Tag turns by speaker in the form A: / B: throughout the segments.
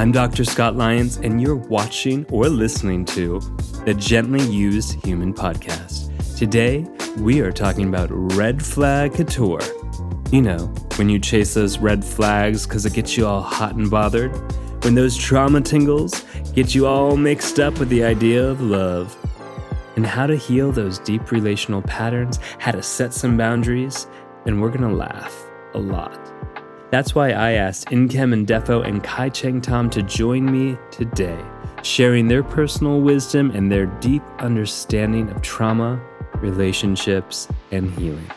A: I'm Dr. Scott Lyons, and you're watching or listening to the Gently Used Human Podcast. Today, we are talking about red flag couture. You know, when you chase those red flags because it gets you all hot and bothered, when those trauma tingles get you all mixed up with the idea of love, and how to heal those deep relational patterns, how to set some boundaries, and we're gonna laugh a lot. That's why I asked Nkem Ndefo and Kai Cheng Thom to join me today, sharing their personal wisdom and their deep understanding of trauma, relationships, and healing.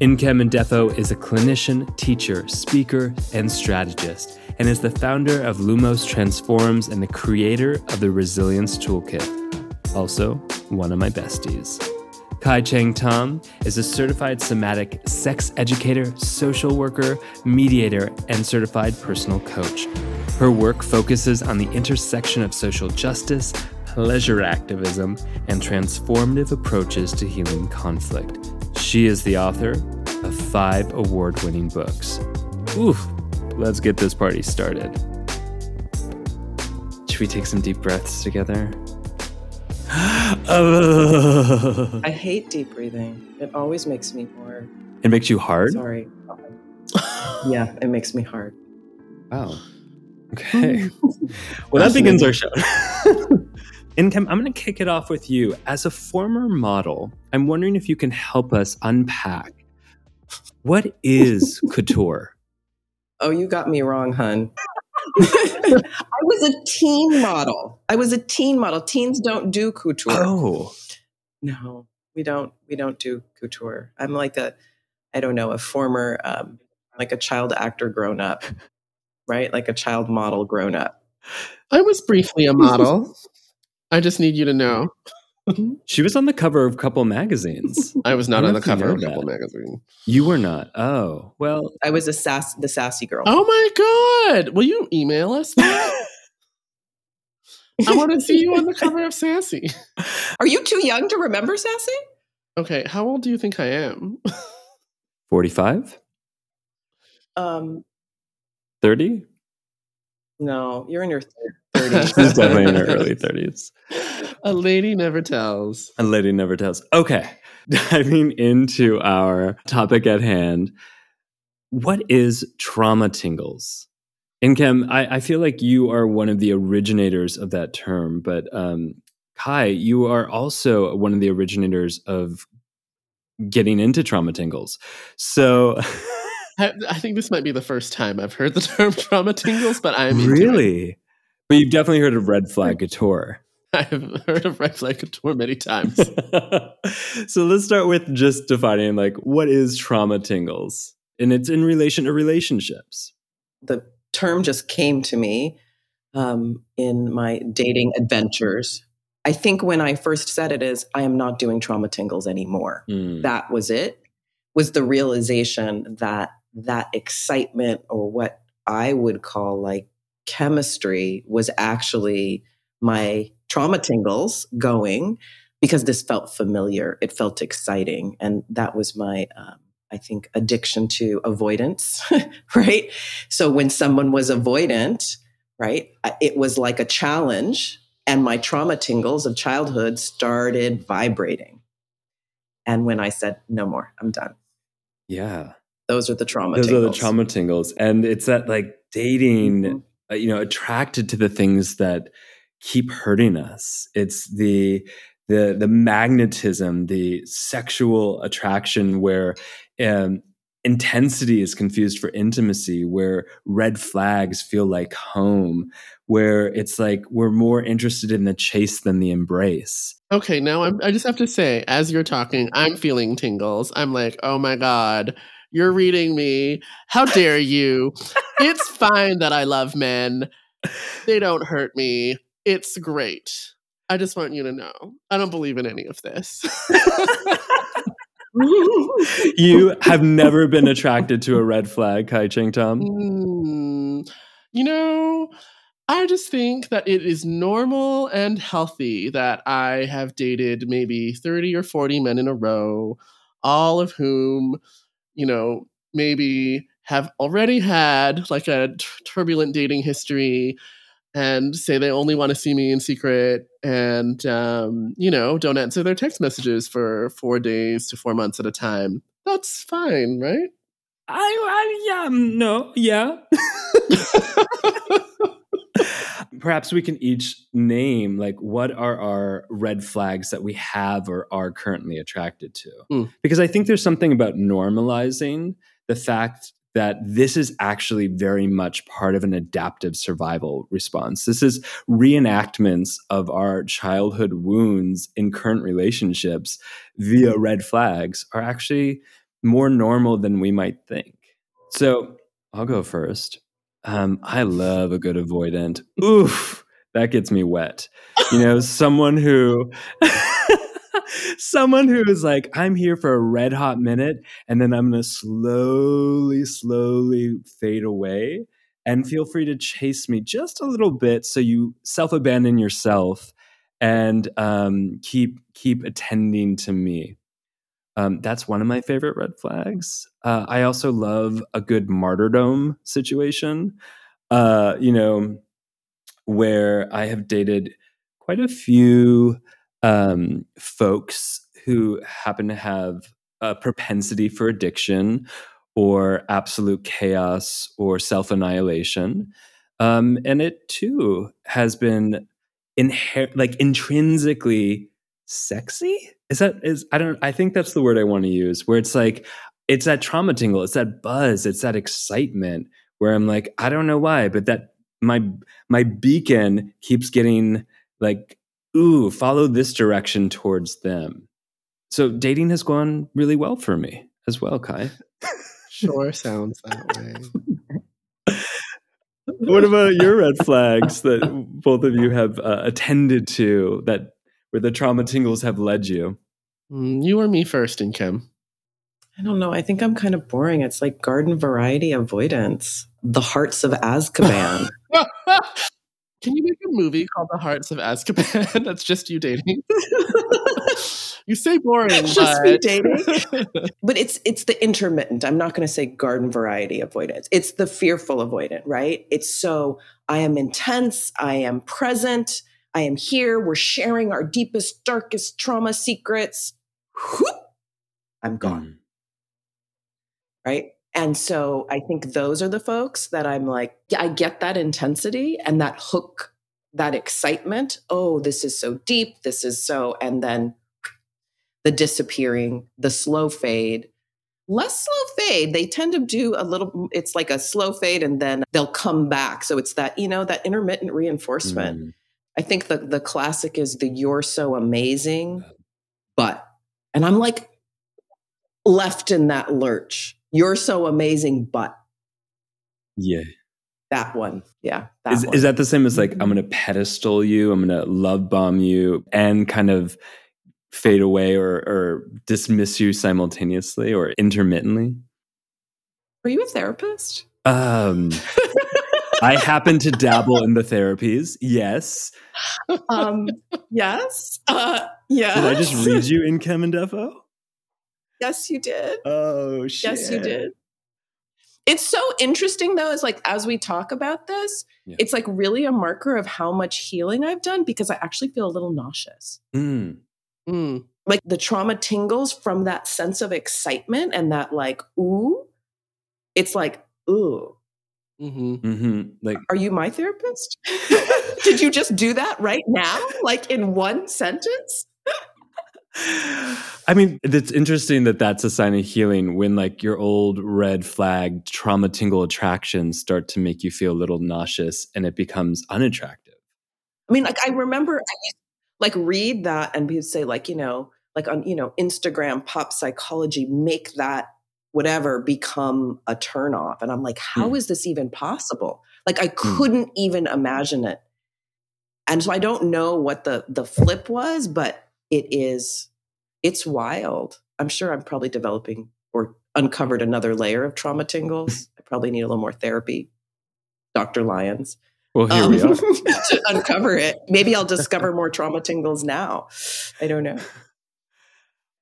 A: Nkem Ndefo is a clinician, teacher, speaker, and strategist, and is the founder of Lumos Transforms and the creator of the Resilience Toolkit. Also, one of my besties. Kai Cheng Thom is a certified somatic sex educator, social worker, mediator, and certified personal coach. Her work focuses on the intersection of social justice, pleasure activism, and transformative approaches to healing conflict. She is the author of five award winning books. Oof, let's get this party started. Should we take some deep breaths together?
B: I hate deep breathing. It always makes me more.
A: It makes you hard?
B: Sorry. yeah, it makes me hard.
A: Wow. Okay. well, that begins our show. Nkem, I'm going to kick it off with you. As a former model, I'm wondering if you can help us unpack what is couture?
B: Oh, you got me wrong, hun. I was a teen model. I was a teen model. Teens don't do couture.
A: Oh.
B: No, we don't we don't do couture. I'm like a I don't know, a former um like a child actor grown up. Right? Like a child model grown up.
C: I was briefly a model. I just need you to know.
A: She was on the cover of a couple magazines.
C: I was not
A: I
C: on the
A: know if you
C: cover of a couple
A: that.
C: magazine.
A: You were not. Oh, well,
B: I was a sass the sassy girl.
C: Oh my god! Will you email us that? I want to see you on the cover of Sassy.
B: Are you too young to remember sassy?
C: Okay, how old do you think I am?
A: 45?
B: Um
A: 30?
B: no, you're in your
A: She's definitely in her early 30s.
C: a lady never tells.
A: A lady never tells. Okay, diving into our topic at hand. What is trauma tingles? Nkem, I, I feel like you are one of the originators of that term, but um, Kai, you are also one of the originators of getting into trauma tingles. So,
C: I, I think this might be the first time I've heard the term trauma tingles, but I'm
A: really? But you've definitely heard of red flag couture.
C: I've heard of red flag couture many times.
A: so let's start with just defining like what is trauma tingles and it's in relation to relationships
B: the term just came to me um, in my dating adventures. I think when I first said it is, I am not doing trauma tingles anymore.
A: Mm.
B: That was it. Was the realization that that excitement or what I would call like chemistry was actually my trauma tingles going because this felt familiar. It felt exciting. And that was my, um, I think, addiction to avoidance, right? So when someone was avoidant, right, it was like a challenge. And my trauma tingles of childhood started vibrating. And when I said, no more, I'm done.
A: yeah
B: Those are the trauma
A: those
B: tingles.
A: are the trauma tingles and it's that like dating
B: Mhm.
A: Uh, you know attracted to the things that keep hurting us. It's the the the magnetism the sexual attraction where um intensity is confused for intimacy where red flags feel like home where it's like we're more interested in the chase than the embrace.
C: Okay, now I'm, I just have to say, as you're talking, I'm feeling tingles. I'm like, oh my God, you're reading me. How dare you? it's fine that I love men, they don't hurt me. It's great. I just want you to know, I don't believe in any of this.
A: you have never been attracted to a red flag Kai Cheng Thom
C: Mm, you know, I just think that it is normal and healthy that I have dated maybe 30 or 40 men in a row, all of whom, you know, maybe have already had like a t- turbulent dating history and say they only want to see me in secret and um, you know don't answer their text messages for four days to four months at a time. That's fine right?
A: I, I yeah no yeah perhaps we can each name like what are our red flags that we have or are currently attracted to?
C: Mm.
A: because i think there's something about normalizing the fact that this is actually very much part of an adaptive survival response. This is reenactments of our childhood wounds in current relationships via red flags are actually more normal than we might think. So i'll go first um, I love a good avoidant. Oof, that gets me wet. You know, someone who, someone who is like, I'm here for a red hot minute, and then I'm gonna slowly, slowly fade away. And feel free to chase me just a little bit, so you self abandon yourself and um, keep keep attending to me. Um, that's one of my favorite red flags. Uh, I also love a good martyrdom situation. Uh, you know, where I have dated quite a few um, folks who happen to have a propensity for addiction or absolute chaos or self annihilation. Um, and it too has been inher- like intrinsically sexy. Is that is I don't I think that's the word I want to use where it's like it's that trauma tingle, it's that buzz, it's that excitement where I'm like I don't know why, but that my my beacon keeps getting like ooh, follow this direction towards them. So dating has gone really well for me as well, Kai.
C: sure sounds that way
A: what about your red flags that both of you have uh, attended to that where the trauma tingles have led you?
C: Mm, you or me first Nkem
B: I don't know. I think I'm kind of boring. It's like garden variety avoidance. The Hearts of Azkaban.
C: can you make a movie called the hearts of azkaban that's just you dating you say boring
B: Just
C: but...
B: me dating. but it's it's the intermittent. I'm not going to say garden variety avoidance. It's the fearful avoidant, right? It's so I am intense, I am present, I am here, we're sharing our deepest darkest trauma secrets. Whoop, I'm gone, right? And so I think those are the folks that I'm like, I get that intensity and that hook, that excitement. Oh, this is so deep. This is so, and then the disappearing, the slow fade. Less slow fade. They tend to do a little, it's like a slow fade and then they'll come back. So it's that, you know, that intermittent reinforcement.
A: Mm.
B: I think the the classic is the you're so amazing, but and I'm like left in that lurch. You're so amazing, but
A: Yeah.
B: that one. Yeah. That
A: Is,
B: one.
A: is that the same as like I'm going to pedestal you, I'm going to love bomb you, and kind of fade away or, or dismiss you simultaneously or intermittently?
B: Are you a therapist?
A: Um, I happen to dabble in the therapies. Yes.
B: Um, yes. Uh, yes.
A: Did I just read you Nkem Ndefo?
B: Yes, you did.
A: Oh shit!
B: Yes, you did. It's so interesting though, is like as we talk about this,
A: Yeah.
B: it's like really a marker of how much healing I've done because I actually feel a little nauseous.
A: Mm.
C: Mm.
B: Like the trauma tingles from that sense of excitement and that like, ooh, it's like, ooh,
C: hmm
A: hmm Like
B: are you my therapist? Did you just do that right now? Like in one sentence?
A: I mean, it's interesting that that's a sign of healing when like your old red flag trauma tingle attractions start to make you feel a little nauseous and it becomes unattractive.
B: I mean, like I remember I used to, like read that and people say like, you know, like on, you know, Instagram pop psychology, make that whatever become a turnoff. And I'm like, how is this even possible? Like I couldn't even imagine it. And so I don't know what the the flip was, but it is it's wild. I'm sure I'm probably developing or uncovered another layer of trauma tingles. I probably need a little more therapy. Dr. Lyons
A: Well, here
B: um,
A: we are.
B: to uncover it. Maybe I'll discover more trauma tingles now. I don't know.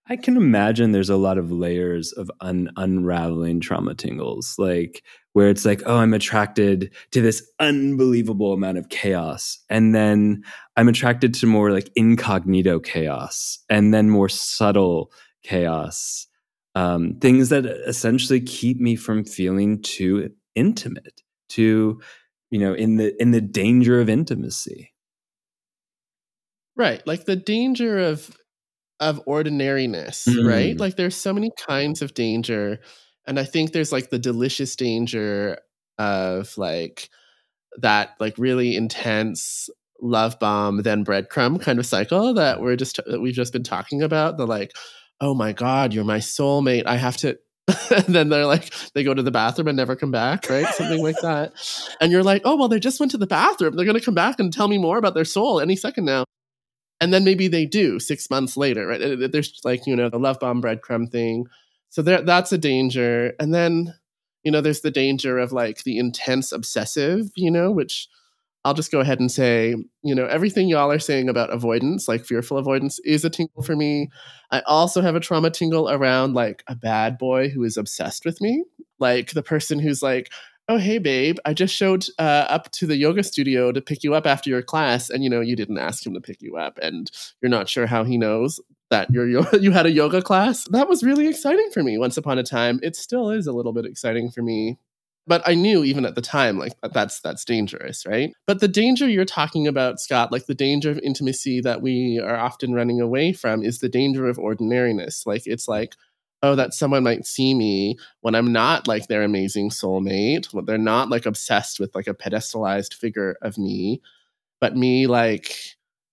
A: I can imagine there's a lot of layers of un- unraveling trauma tingles, like where it's like, oh, I'm attracted to this unbelievable amount of chaos. And then I'm attracted to more like incognito chaos and then more subtle chaos. Um, things that essentially keep me from feeling too intimate, too, you know, in the in the danger of intimacy.
C: Right. Like the danger of of ordinariness, mm. right? Like there's so many kinds of danger. And I think there's like the delicious danger of like that like really intense love bomb then breadcrumb kind of cycle that we're just that we've just been talking about the like oh my god you're my soulmate i have to and then they're like they go to the bathroom and never come back right something like that and you're like oh well they just went to the bathroom they're going to come back and tell me more about their soul any second now and then maybe they do six months later right? There's like you know the love bomb breadcrumb thing. So there, that's a danger. And then you know there's the danger of like the intense obsessive you know which i'll just go ahead and say you know everything y'all are saying about avoidance like fearful avoidance is a tingle for me. I also have a trauma tingle around like a bad boy who is obsessed with me. Like the person who's like oh hey babe i just showed uh, up to the yoga studio to pick you up after your class and you know you didn't ask him to pick you up and you're not sure how he knows that you're you had a yoga class. That was really exciting for me once upon a time. It still is a little bit exciting for me but i knew even at the time like that's that's dangerous right? But the danger you're talking about scott like the danger of intimacy that we are often running away from is the danger of ordinariness. Like it's like oh, that someone might see me when I'm not like their amazing soulmate, when they're not like obsessed with like a pedestalized figure of me, but me like,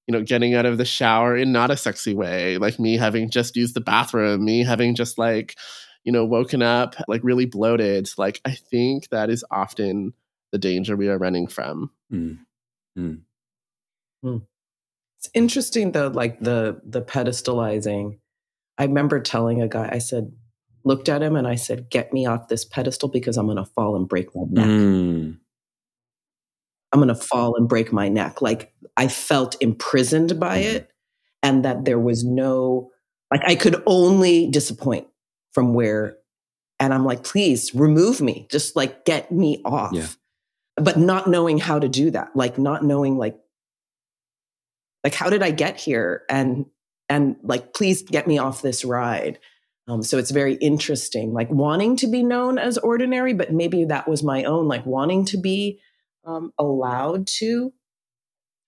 C: you know, getting out of the shower in not a sexy way, like me having just used the bathroom, me having just like, you know, woken up like really bloated. Like, I think that is often the danger we are running from. Mm. Mm.
B: Mm. It's interesting though, like the the pedestalizing I remember telling a guy, I said, looked at him and I said, get me off this pedestal because I'm going to fall and break my neck. Mm. I'm going to fall and break my neck. Like I felt imprisoned by mm. it and that there was no, like I could only disappoint from where, and I'm like, please remove me, just like get me off. Yeah. But not knowing how to do that, like not knowing like, like how did I get here? And and like, please get me off this ride. Um, so it's very interesting, like wanting to be known as ordinary, but maybe that was my own, like wanting to be um, allowed to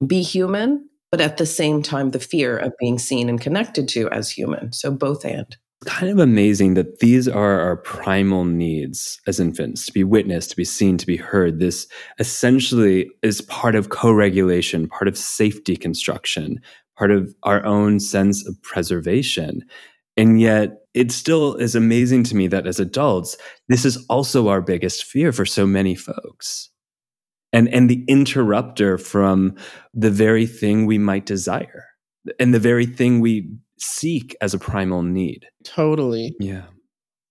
B: be human, but at the same time, the fear of being seen and connected to as human. So both and.
A: It's kind of amazing that these are our primal needs as infants to be witnessed, to be seen, to be heard. This essentially is part of co regulation, part of safety construction, part of our own sense of preservation. And yet, it still is amazing to me that as adults, this is also our biggest fear for so many folks. And, and the interrupter from the very thing we might desire and the very thing we seek as a primal need.
C: Totally.
A: Yeah.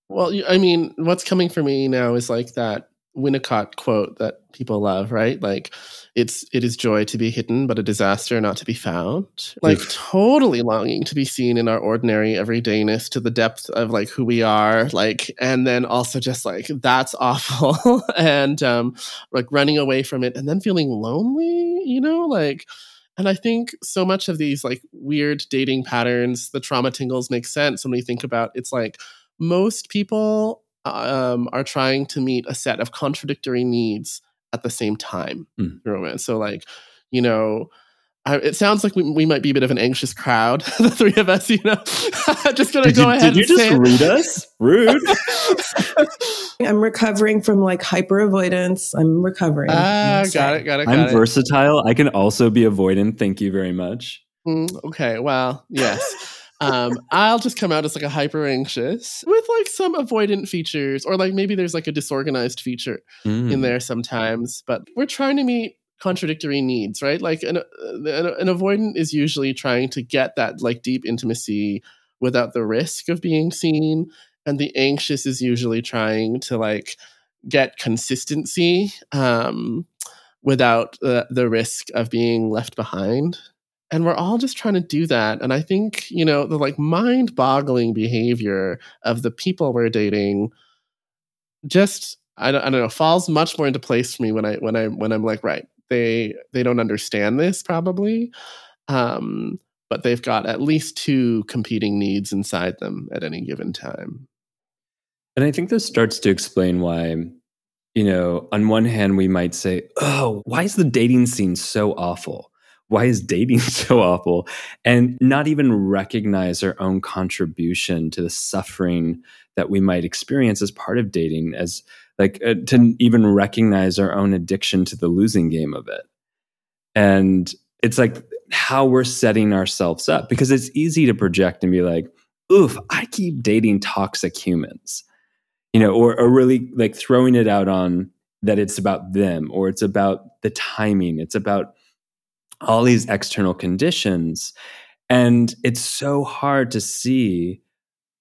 C: Well, I mean, what's coming for me now is like that Winnicott quote that people love, right? Like it's it is joy to be hidden, but a disaster not to be found. Like totally longing to be seen in our ordinary everydayness to the depth of like who we are, like and then also just like that's awful and um like running away from it and then feeling lonely, you know, like and I think so much of these like weird dating patterns, the trauma tingles make sense when we think about it's like most people um, are trying to meet a set of contradictory needs at the same time mm. romance. So, like, you know, I, it sounds like we, we might be a bit of an anxious crowd, the three of us, you know. just gonna
A: did
C: go
A: you,
C: ahead.
A: Did you just read us? Rude.
B: I'm recovering from like hyper avoidance. I'm recovering.
C: Ah, got it, got it. Got
A: I'm
C: it.
A: versatile. I can also be avoidant. Thank you very much.
C: Mm, okay, well, yes um, I'll just come out as like a hyper anxious with like some avoidant features, or like maybe there's like a disorganized feature mm. in there sometimes. But we're trying to meet contradictory needs, right? Like an, an, an avoidant is usually trying to get that like deep intimacy without the risk of being seen, and the anxious is usually trying to like get consistency um, without uh, the risk of being left behind and we're all just trying to do that. And i think you know the like mind-boggling behavior of the people we're dating just I don't, I don't know falls much more into place for me when i when i when i'm like right they they don't understand this probably um but they've got at least two competing needs inside them at any given time.
A: And i think this starts to explain why you know on one hand we might say oh why is the dating scene so awful why is dating so awful? And not even recognize our own contribution to the suffering that we might experience as part of dating as like uh, to even recognize our own addiction to the losing game of it. And it's like how we're setting ourselves up because it's easy to project and be like oof i keep dating toxic humans you know or, or really like throwing it out on that it's about them or it's about the timing it's about all these external conditions. And it's so hard to see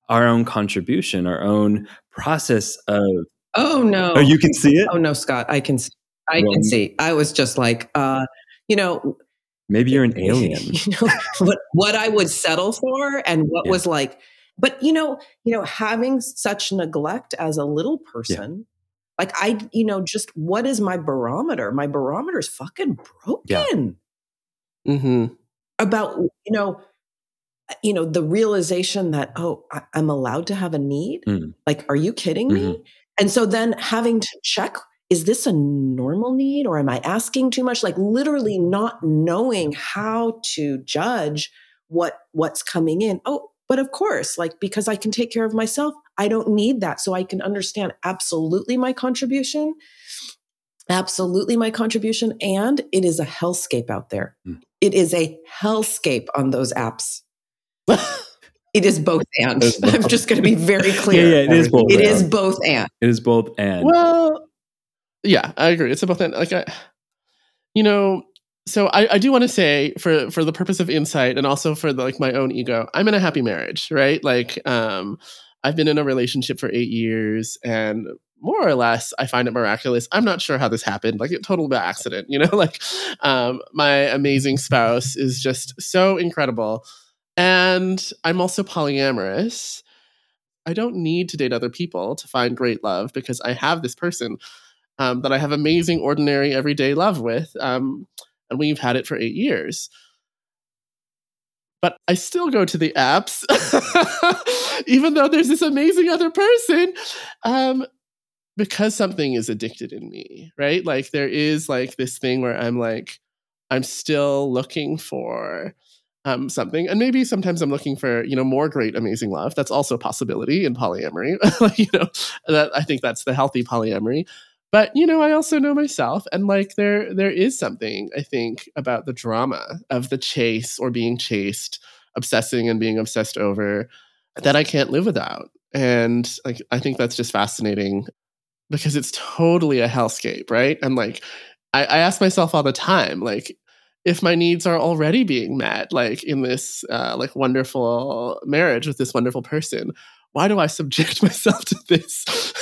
A: our own contribution, our own process of.
B: Oh, no.
A: Oh, you can see it?
B: Oh, no, Scott. I can, see. I well, can see. I was just like, uh, you know,
A: maybe you're an alien.
B: You know, what, what I would settle for and what yeah. was like, but you know, you know, having such neglect as a little person, yeah. like I, you know, just what is my barometer? My barometer is fucking broken. Yeah.
C: Mm-hmm.
B: About, you know, you know, the realization that, oh, I, am allowed to have a need. Mm. Like, are you kidding mm-hmm. me? And so then having to check, is this a normal need or am I asking too much? Like literally not knowing how to judge what what's coming in. Oh, but of course, like because I can take care of myself, I don't need that. So I can understand absolutely my contribution absolutely my contribution. And it is a hellscape out there. Mm. It is a hellscape on those apps. it is both and. I'm just going to be very clear.
A: Yeah, yeah it is both.
B: It and. is both and.
A: It is both and.
C: Well, yeah, I agree. It's both and. Like, I, you know, so I, I do want to say for for the purpose of insight and also for the, like my own ego, I'm in a happy marriage, right? Like, um, I've been in a relationship for eight years, and more or less i find it miraculous. I'm not sure how this happened like it total accident you know like um, my amazing spouse is just so incredible and i'm also polyamorous. I don't need to date other people to find great love because i have this person um, that i have amazing ordinary everyday love with um, and we've had it for eight years but I still go to the apps, even though there's this amazing other person. Um, because something is addicted in me, right? Like there is like this thing where I'm like, I'm still looking for um, something, and maybe sometimes I'm looking for you know more great, amazing love. That's also a possibility in polyamory. you know, that I think that's the healthy polyamory. But you know, I also know myself, and like there there is something I think about the drama of the chase or being chased, obsessing and being obsessed over that I can't live without. And like I think that's just fascinating because it's totally a hellscape, right? And like, I, I ask myself all the time, like, if my needs are already being met, like in this uh, like wonderful marriage with this wonderful person, why do I subject myself to this?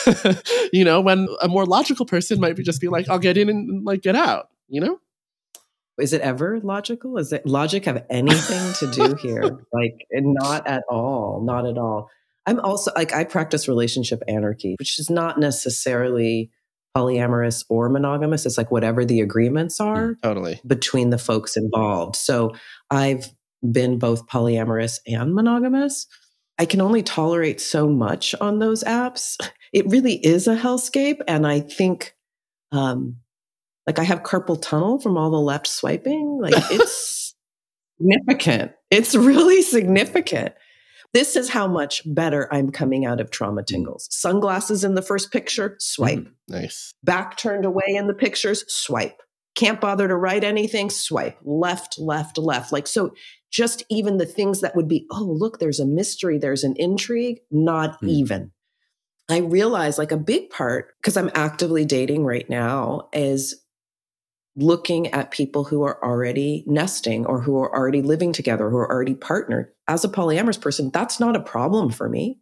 C: you know, when a more logical person might be just be like, I'll get in and like get out, you know?
B: Is it ever logical? Is it logic have anything to do here? like, not at all, not at all. I'm also like, I practice relationship anarchy, which is not necessarily polyamorous or monogamous. It's like whatever the agreements mm, are
C: totally
B: between the folks involved. So I've been both polyamorous and monogamous. I can only tolerate so much on those apps. It really is a hellscape. And I think, um, like I have carpal tunnel from all the left swiping. Like it's significant. It's really significant. This is how much better I'm coming out of trauma mm. tingles. Sunglasses in the first picture, swipe. Mm,
C: nice.
B: Back turned away in the pictures, swipe. Can't bother to write anything, swipe. Left, left, left. Like, so just even the things that would be, oh, look, there's a mystery, there's an intrigue, not mm. even. I realize like a big part, because I'm actively dating right now, is looking at people who are already nesting or who are already living together, who are already partnered. As a polyamorous person, that's not a problem for me.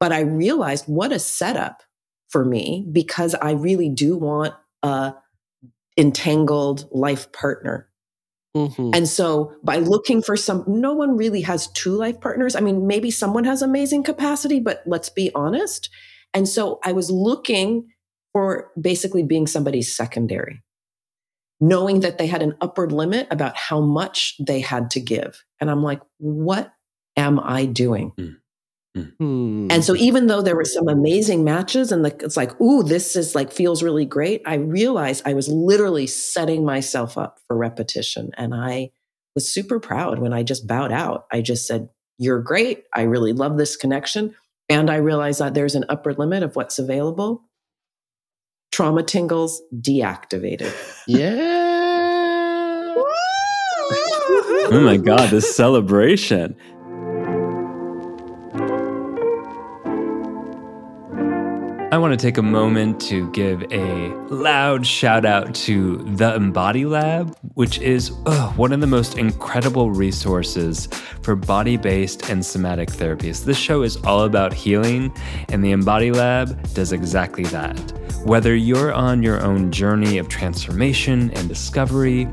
B: But I realized what a setup for me because I really do want a entangled life partner. Mm-hmm. And so by looking for some, no one really has two life partners. I mean, maybe someone has amazing capacity, but let's be honest. And so I was looking for basically being somebody's secondary, knowing that they had an upward limit about how much they had to give. And I'm like, what am I doing? Mm. Mm. And so even though there were some amazing matches and the, it's like, ooh, this is like feels really great, I realized I was literally setting myself up for repetition. And I was super proud when I just bowed out. I just said, You're great. I really love this connection. And I realized that there's an upper limit of what's available. Trauma tingles deactivated.
C: Yeah.
A: oh my God, this celebration. I want to take a moment to give a loud shout out to the Embody Lab, which is oh, one of the most incredible resources for body based and somatic therapies. This show is all about healing, and the Embody Lab does exactly that. Whether you're on your own journey of transformation and discovery,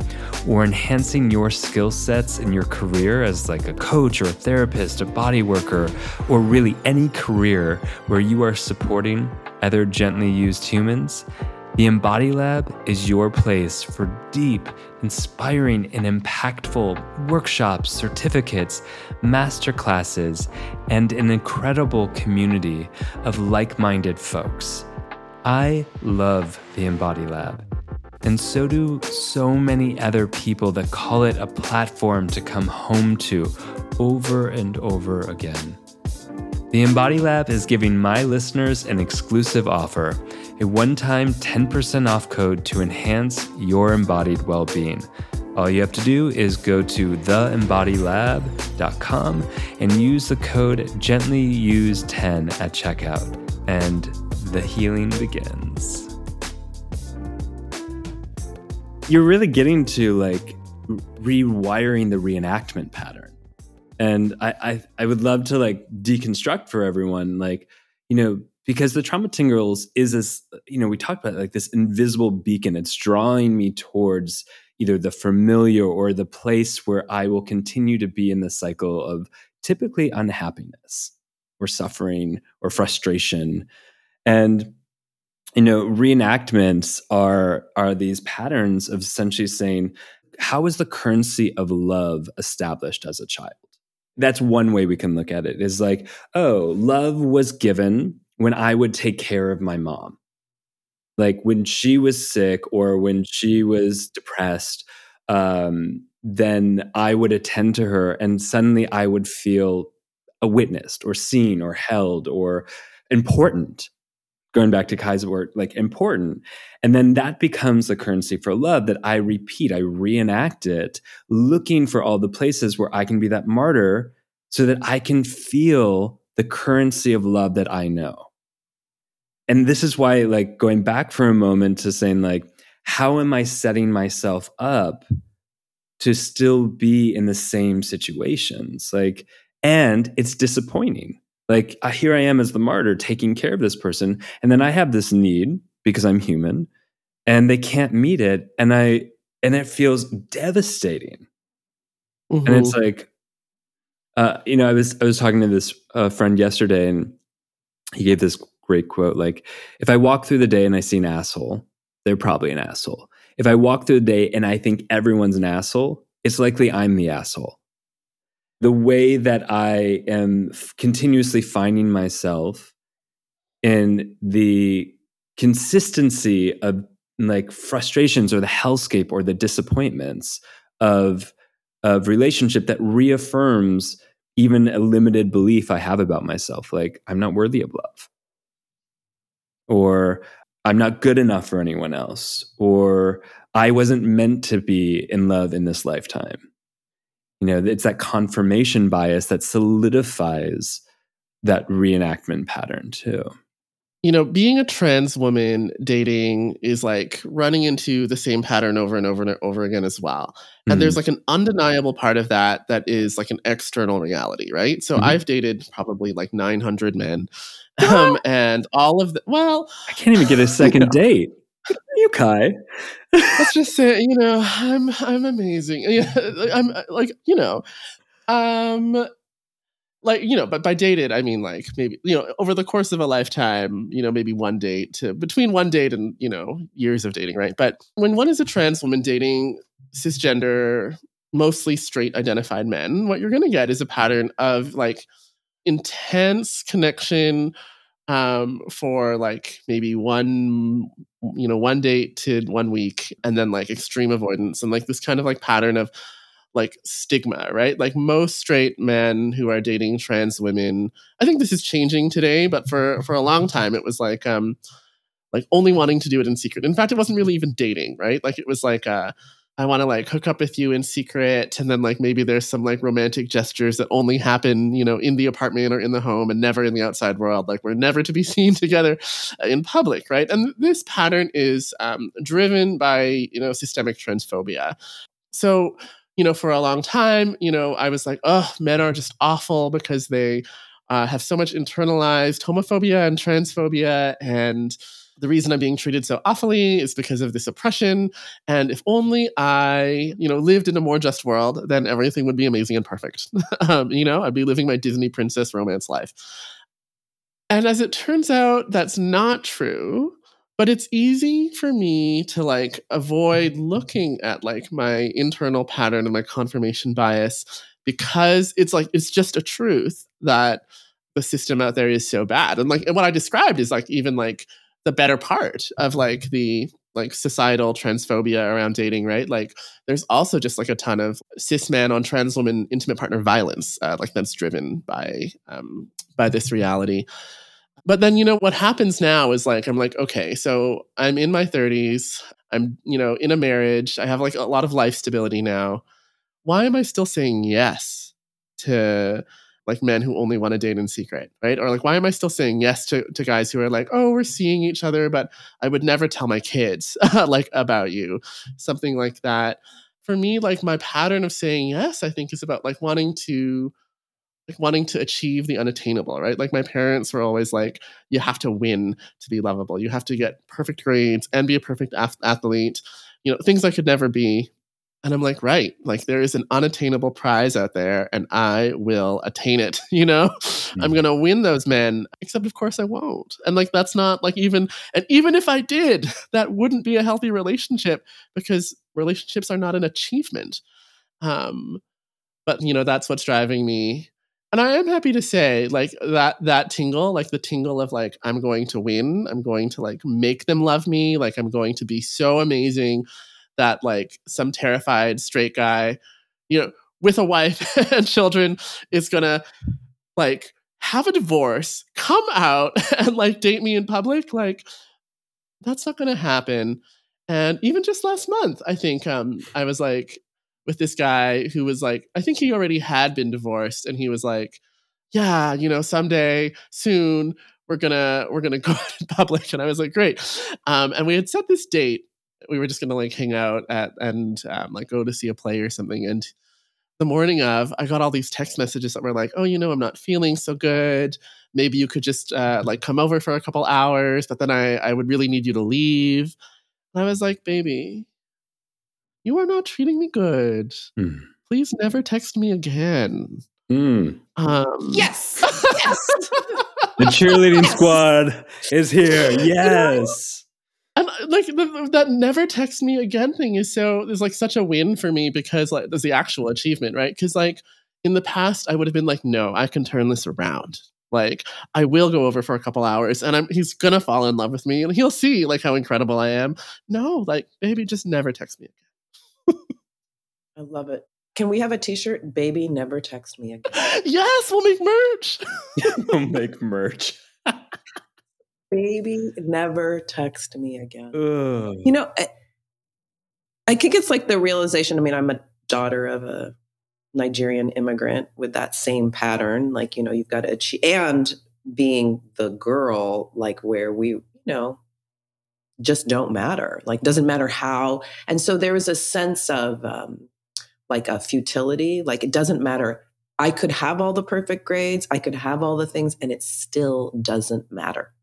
A: or enhancing your skill sets in your career as like a coach or a therapist, a body worker, or really any career where you are supporting other gently used humans, the Embody Lab is your place for deep, inspiring, and impactful workshops, certificates, masterclasses, and an incredible community of like minded folks. I love the Embody Lab, and so do so many other people that call it a platform to come home to over and over again. The Embody Lab is giving my listeners an exclusive offer a one time 10% off code to enhance your embodied well being. All you have to do is go to theembodylab.com and use the code gentlyuse10 at checkout, and the healing begins. You're really getting to like rewiring the reenactment pattern and I, I i would love to like deconstruct for everyone like you know because the trauma tingles is this you know we talked about like this invisible beacon. It's drawing me towards either the familiar or the place where i will continue to be in the cycle of typically unhappiness or suffering or frustration. And you know reenactments are are these patterns of essentially saying how is the currency of love established as a child that's one way we can look at it is like, oh, love was given when I would take care of my mom. Like when she was sick or when she was depressed, um, then I would attend to her and suddenly I would feel a witnessed or seen or held or important going back to Kai's word, like important. And then that becomes the currency for love that I repeat, I reenact it, looking for all the places where I can be that martyr so that I can feel the currency of love that I know. And this is why, like, going back for a moment to saying, like, how am I setting myself up to still be in the same situations? Like, and it's disappointing like uh, here I am as the martyr taking care of this person, and then I have this need because I'm human, and they can't meet it, and I and it feels devastating. Mm-hmm. And it's mm-hmm. like, uh, you know, I was I was talking to this uh, friend yesterday, and he gave this great quote: like, if I walk through the day and I see an asshole, they're probably an asshole. If I walk through the day and I think everyone's an asshole, it's likely I'm the asshole the way that I am continuously finding myself in the consistency of like frustrations or the hellscape or the disappointments of of relationship that reaffirms even a limited belief I have about myself like I'm not worthy of love. Or I'm not good enough for anyone else. Or I wasn't meant to be in love in this lifetime you know it's that confirmation bias that solidifies that reenactment pattern too.
C: You know being a trans woman dating is like running into the same pattern over and over and over again as well. And mm there's like an undeniable part of that that is like an external reality right? So mm-hmm. i've dated probably like 900 men um, and all of the well
A: i can't even get a second you know, date
C: you
A: Kai.
C: Let's just say, you know, I'm I'm amazing. I'm like, you know, um like you know but by dated i mean like maybe you know over the course of a lifetime you know maybe one date to between one date and you know years of dating right but when one is a trans woman dating cisgender mostly straight identified men what you're going to get is a pattern of like intense connection um for like maybe one you know one date to one week and then like extreme avoidance and like this kind of like pattern of like stigma, right? Like most straight men who are dating trans women, I think this is changing today, but for for a long time it was like um like only wanting to do it in secret. In fact, it wasn't really even dating, right? Like it was like uh I want to like hook up with you in secret and then like maybe there's some like romantic gestures that only happen, you know, in the apartment or in the home and never in the outside world. Like we're never to be seen together in public, right? And this pattern is um, driven by, you know, systemic transphobia. So you know, for a long time, you know, I was like, oh, men are just awful because they uh, have so much internalized homophobia and transphobia. And the reason I'm being treated so awfully is because of this oppression. And if only I, you know, lived in a more just world, then everything would be amazing and perfect. um, you know, I'd be living my Disney princess romance life. And as it turns out, that's not true but it's easy for me to like avoid looking at like my internal pattern and my confirmation bias because it's like it's just a truth that the system out there is so bad and like and what i described is like even like the better part of like the like societal transphobia around dating right like there's also just like a ton of cis man on trans woman intimate partner violence uh, like that's driven by um by this reality but then, you know, what happens now is like, I'm like, okay, so I'm in my 30s. I'm, you know, in a marriage. I have like a lot of life stability now. Why am I still saying yes to like men who only want to date in secret, right? Or like, why am I still saying yes to, to guys who are like, oh, we're seeing each other, but I would never tell my kids like about you, something like that. For me, like my pattern of saying yes, I think is about like wanting to like wanting to achieve the unattainable, right? Like my parents were always like, you have to win to be lovable. You have to get perfect grades and be a perfect ath- athlete, you know, things I could never be. And I'm like, right, like there is an unattainable prize out there and I will attain it, you know? Mm-hmm. I'm going to win those men, except of course I won't. And like that's not like even and even if I did, that wouldn't be a healthy relationship because relationships are not an achievement. Um but you know, that's what's driving me and I am happy to say, like that that tingle, like the tingle of like I'm going to win, I'm going to like make them love me, like I'm going to be so amazing that like some terrified straight guy, you know, with a wife and children is gonna like have a divorce, come out and like date me in public, like that's not gonna happen. And even just last month, I think um I was like with this guy who was like, I think he already had been divorced, and he was like, "Yeah, you know, someday soon we're gonna we're gonna go in public." And I was like, "Great," um, and we had set this date. We were just gonna like hang out at and um, like go to see a play or something. And the morning of, I got all these text messages that were like, "Oh, you know, I'm not feeling so good. Maybe you could just uh, like come over for a couple hours, but then I I would really need you to leave." And I was like, "Baby." you are not treating me good. Mm. Please never text me again.
A: Mm.
B: Um, yes. Yes.
A: the cheerleading yes. squad is here. Yes.
C: And uh, like the, that never text me again thing is so is like such a win for me because like there's the actual achievement, right? Because like in the past, I would have been like, no, I can turn this around. Like I will go over for a couple hours and I'm he's gonna fall in love with me and he'll see like how incredible I am. No, like baby, just never text me again.
B: I love it. Can we have a t-shirt? Baby, never text me again.
C: yes, we'll make merch.
A: we'll make merch.
B: Baby, never text me again. Ugh. You know, I, I think it's like the realization. I mean, I'm a daughter of a Nigerian immigrant with that same pattern. Like, you know, you've got to achieve, and being the girl, like where we, you know, just don't matter. Like, doesn't matter how. And so there was a sense of um, like a futility. Like, it doesn't matter. I could have all the perfect grades, I could have all the things, and it still doesn't matter.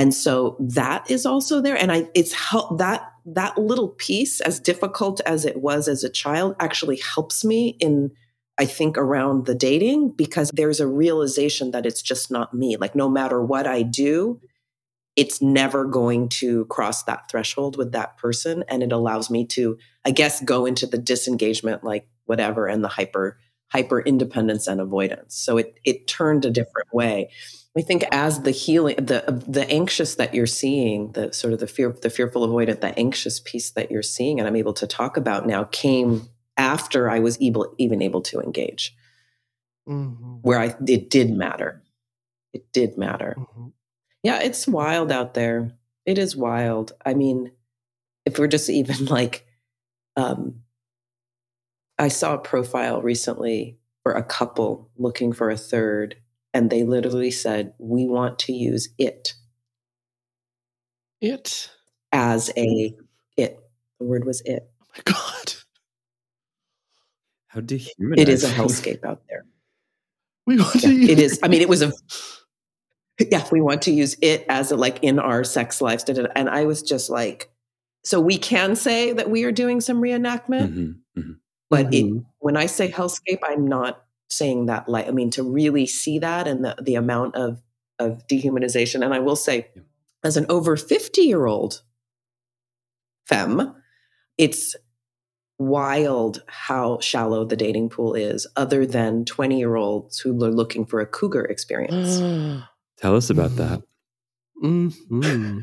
B: And so that is also there. And I, it's help that, that little piece, as difficult as it was as a child, actually helps me in, I think, around the dating because there's a realization that it's just not me. Like, no matter what I do, it's never going to cross that threshold with that person. And it allows me to, I guess, go into the disengagement, like whatever, and the hyper, hyper independence and avoidance. So it, it turned a different way. I think as the healing, the the anxious that you're seeing, the sort of the fear, the fearful avoidant, the anxious piece that you're seeing, and I'm able to talk about now, came after I was able even able to engage, mm-hmm. where I it did matter, it did matter. Mm-hmm. Yeah, it's wild out there. It is wild. I mean, if we're just even like, um, I saw a profile recently for a couple looking for a third and they literally said, We want to use it.
C: It?
B: As a it. The word was it.
C: Oh my God.
A: How dehumanizing.
B: It is a hellscape out there.
C: We want
B: yeah,
C: to use
B: it is. I mean, it was a yeah, we want to use it as a like in our sex lives. And I was just like, so we can say that we are doing some reenactment, mm-hmm, mm-hmm. but mm-hmm. It, when I say hellscape, I'm not saying that like i mean to really see that and the, the amount of of dehumanization. And i will say as an over 50 year old femme it's wild how shallow the dating pool is other than 20 year olds who are looking for a cougar experience.
A: Tell us about that.
B: Mm-hmm.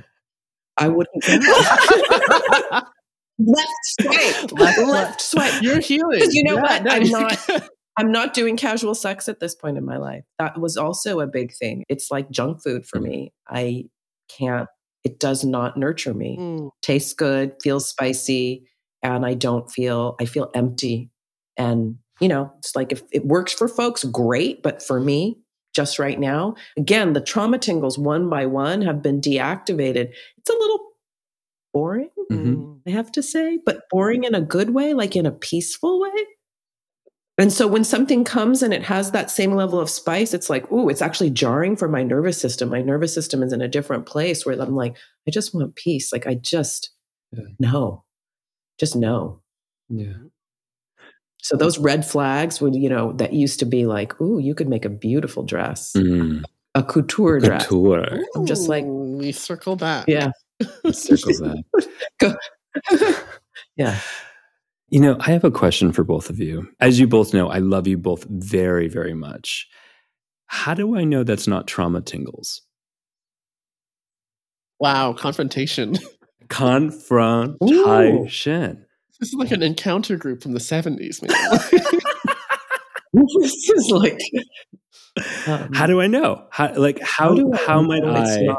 B: i wouldn't left swipe. Left, left. Swipe.
C: You're healing
B: you know yeah, what? no, i'm not I'm not doing casual sex at this point in my life. That was also a big thing. It's like junk food for mm. me. I can't, it does not nurture me. Mm. Tastes good, feels spicy, and I don't feel, I feel empty. And, you know, it's like if it works for folks, great. But for me, just right now, again, the trauma tingles one by one have been deactivated. It's a little boring, mm-hmm. I have to say, but boring in a good way, like in a peaceful way. And so when something comes and it has that same level of spice, it's like, ooh, it's actually jarring for my nervous system. My nervous system is in a different place where I'm like, I just want peace. Like I just yeah. no, just know.
A: Yeah.
B: So those red flags would, you know, that used to be like, ooh, you could make a beautiful dress. Mm. A couture dress.
A: Couture.
B: I'm just like
C: we circle back.
B: Yeah.
A: circle back.
B: Yeah.
A: You know, I have a question for both of you. As you both know, I love you both very, very much. How do I know that's not trauma tingles?
C: Wow, confrontation.
A: Confrontation. Ooh.
C: This is like an encounter group from the 70s, man.
B: this is like
A: um, how do I know? How like how how, how might I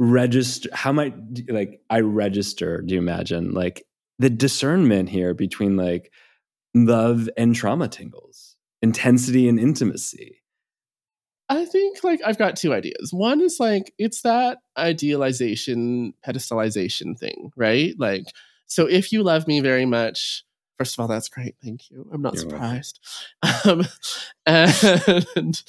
A: register how might like I register, do you imagine? Like the discernment here between like love and trauma tingles, intensity and intimacy.
C: I think like I've got two ideas. One is like it's that idealization, pedestalization thing, right? Like, so if you love me very much, first of all, that's great. Thank you. I'm not You're surprised. Um, and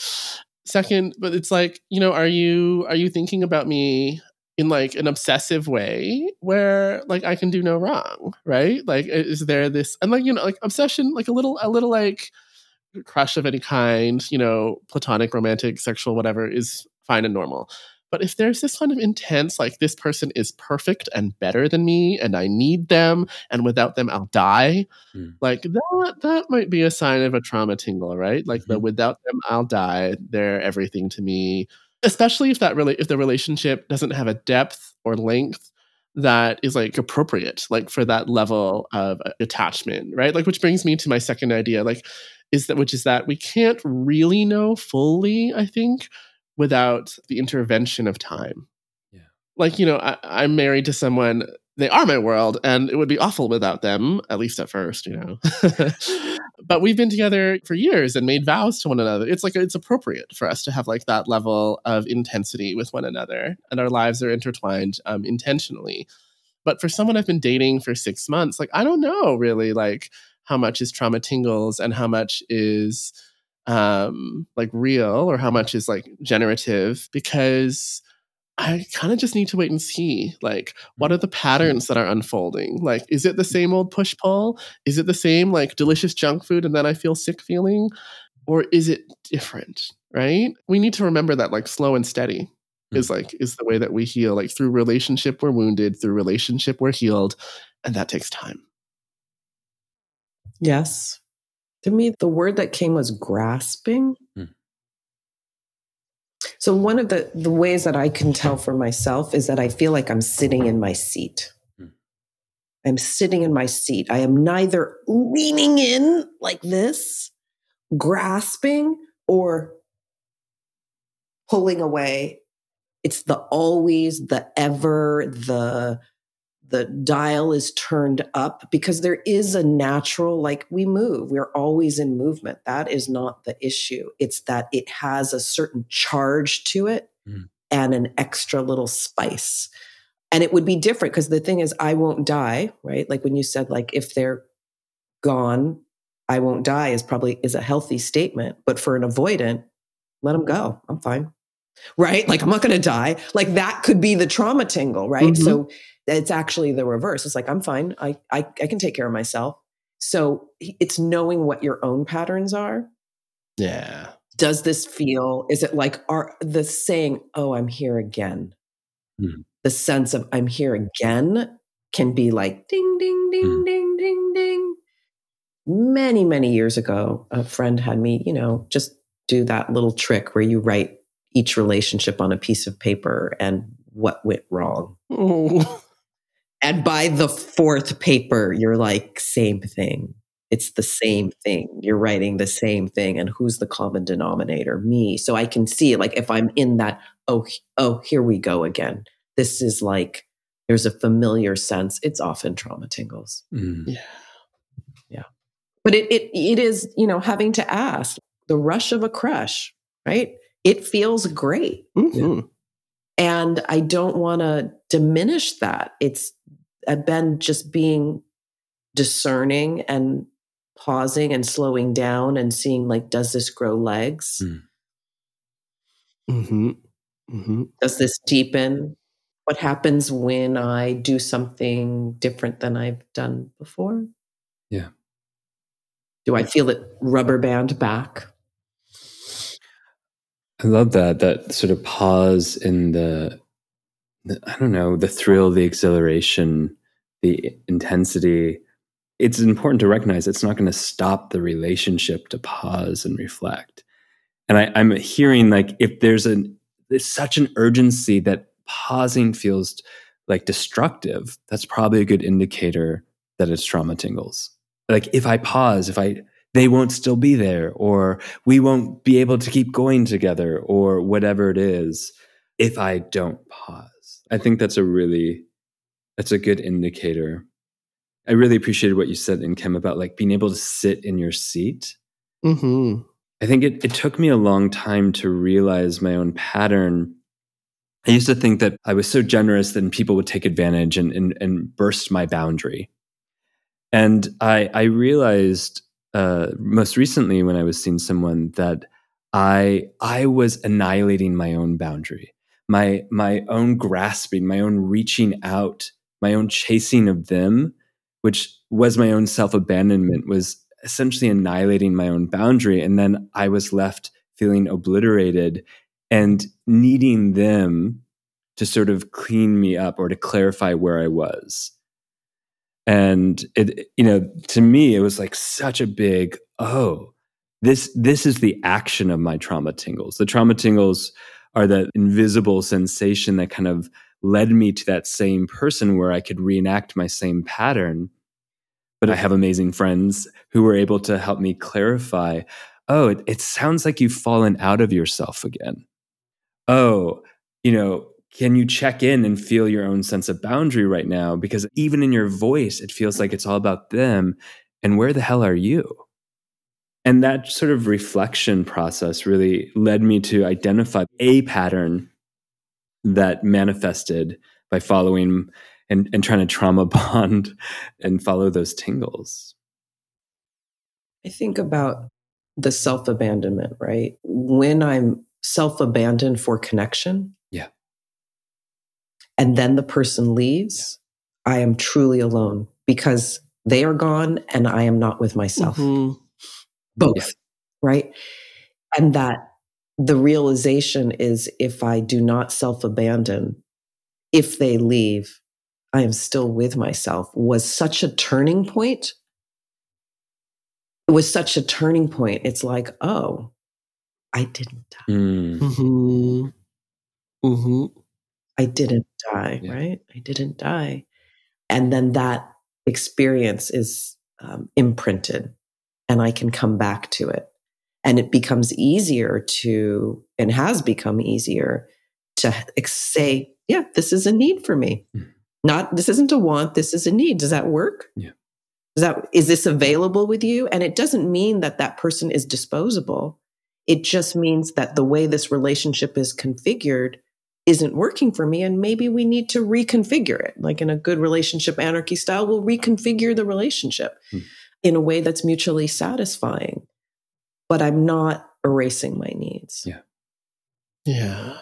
C: second, but it's like, you know, are you are you thinking about me in like an obsessive way where like I can do no wrong, right? Like is there this and like you know like obsession like a little a little like crush of any kind, you know, platonic, romantic, sexual whatever is fine and normal. But if there's this kind of intense like this person is perfect and better than me and I need them and without them I'll die, mm. like that that might be a sign of a trauma tingle, right? Like mm-hmm. the without them I'll die, they're everything to me especially if that really if the relationship doesn't have a depth or length that is like appropriate like for that level of uh, attachment right? Like which brings me to my second idea like is that which is that we can't really know fully i think without the intervention of time.
A: Yeah.
C: Like you know I, i'm married to someone they are my world and it would be awful without them at least at first you know. But we've been together for years and made vows to one another. It's like it's appropriate for us to have like that level of intensity with one another and our lives are intertwined um, intentionally. But for someone i've been dating for six months like i don't know really like how much is trauma tingles and how much is um like real or how much is like generative because I kind of just need to wait and see. Like, what are the patterns that are unfolding? Like, is it the same old push pull? Is it the same, like, delicious junk food and then I feel sick feeling? Or is it different? Right? We need to remember that, like, slow and steady is like, is the way that we heal. Like, through relationship, we're wounded, through relationship, we're healed. And that takes time.
B: Yes. To me, the word that came was grasping. Mm. So one of the, the ways that I can tell for myself is that I feel like I'm sitting in my seat. Mm. I'm sitting in my seat. I am neither leaning in like this, grasping, or pulling away. It's the always, the ever, the the dial is turned up because there is a natural like we move. We're always in movement. That is not the issue. It's that it has a certain charge to it mm. and an extra little spice. And it would be different because the thing is i won't die right? Like when you said like if they're gone i won't die is probably is a healthy statement. But for an avoidant let them go. I'm fine right like i'm not going to die like that could be the trauma tingle right mm-hmm. so it's actually the reverse. It's like, I'm fine. I, I, I can take care of myself. So it's knowing what your own patterns are.
C: Yeah.
B: Does this feel, is it like are the saying, oh, I'm here again? Mm. The sense of I'm here again can be like ding, ding, ding, mm. ding, ding, ding. Many, many years ago, a friend had me, you know, just do that little trick where you write each relationship on a piece of paper and what went wrong. Oh. And by the fourth paper, you're like, same thing. It's the same thing. You're writing the same thing. And who's the common denominator? Me. So I can see like if I'm in that, oh, oh, here we go again. This is like, there's a familiar sense. It's often trauma tingles.
C: Mm. Yeah.
B: Yeah. But it, it it is, you know, having to ask the rush of a crush, right? It feels great. Mm-hmm. And I don't want to diminish that. It's I've been just being discerning and pausing and slowing down and seeing like, does this grow legs? Mm.
C: Mm-hmm. Mm-hmm.
B: Does this deepen? What happens when I do something different than I've done before?
A: Yeah.
B: Do I feel it rubber band back?
A: I love that that sort of pause in the, the I don't know the thrill, the exhilaration, the intensity. It's important to recognize it's not going to stop the relationship to pause and reflect. And I, I'm hearing like if there's an there's such an urgency that pausing feels like destructive, that's probably a good indicator that it's trauma tingles. Like if I pause, if I they won't still be there or we won't be able to keep going together or whatever it is if I don't pause. I think that's a really that's a good indicator. I really appreciated what you said Nkem about like being able to sit in your seat.
C: Mm-hmm.
A: I think it, it took me a long time to realize my own pattern. I used to think that I was so generous that people would take advantage and, and, and burst my boundary. And I, I realized uh, most recently when I was seeing someone that I I was annihilating my own boundary, my my own grasping, my own reaching out, my own chasing of them, which was my own self abandonment, was essentially annihilating my own boundary, and then I was left feeling obliterated and needing them to sort of clean me up or to clarify where I was and it you know to me it was like such a big oh this this is the action of my trauma tingles. The trauma tingles are that invisible sensation that kind of led me to that same person where i could reenact my same pattern. But i have amazing friends who were able to help me clarify oh it, it sounds like you've fallen out of yourself again. Oh you know can you check in and feel your own sense of boundary right now? Because even in your voice, it feels like it's all about them. And where the hell are you? And that sort of reflection process really led me to identify a pattern that manifested by following and, and trying to trauma bond and follow those tingles.
B: I think about the self abandonment, right? When I'm self abandoned for connection, and then the person leaves, I am truly alone because they are gone and I am not with myself.
C: Mhm.
B: Both,
A: Yeah.
B: right? And that the realization is if I do not self abandon, if they leave, I am still with myself was such a turning point. It was such a turning point. It's like, oh, I didn't die.
A: Mm.
C: Mhm. Mhm.
B: I didn't die,
A: Yeah.
B: right? I didn't die. And then that experience is um, imprinted and I can come back to it. And it becomes easier to, and has become easier to ex- say, yeah, this is a need for me.
A: Mhm.
B: Not, this isn't a want, this is a need. Does that work?
A: Yeah.
B: Is that, is this available with you? And it doesn't mean that that person is disposable. It just means that the way this relationship is configured isn't working for me and maybe we need to reconfigure it like in a good relationship anarchy style we'll reconfigure the relationship
A: Hmm.
B: in a way that's mutually satisfying but i'm not erasing my needs
A: Yeah.
C: Yeah.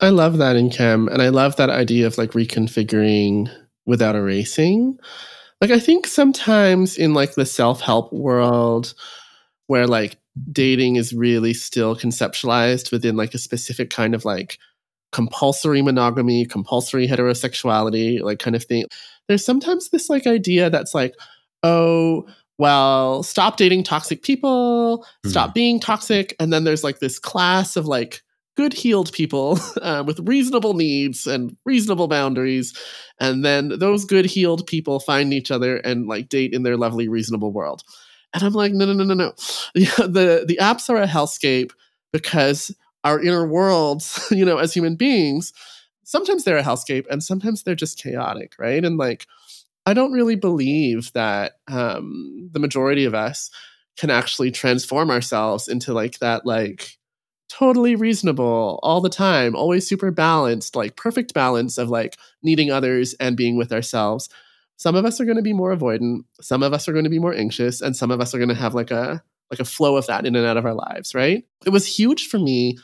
C: I love that Nkem. And I love that idea of like reconfiguring without erasing. Like, I think sometimes in like the self help world, where like dating is really still conceptualized within like a specific kind of like compulsory monogamy, compulsory heterosexuality, like kind of thing, there's sometimes this like idea that's like, oh, well, stop dating toxic people, stop being toxic. And then there's like this class of like good healed people uh, with reasonable needs and reasonable boundaries. And then those good healed people find each other and like date in their lovely, reasonable world. And I'm like, no, no, no, no, no. The, the apps are a hellscape because our inner worlds, you know, as human beings, sometimes they're a hellscape and sometimes they're just chaotic, right? And like, I don't really believe that um, the majority of us can actually transform ourselves into like that, like totally reasonable all the time, always super balanced, like perfect balance of like needing others and being with ourselves. Some of us are going to be more avoidant, some of us are going to be more anxious, and some of us are going to have like a like a flow of that in and out of our lives, right? It was huge for me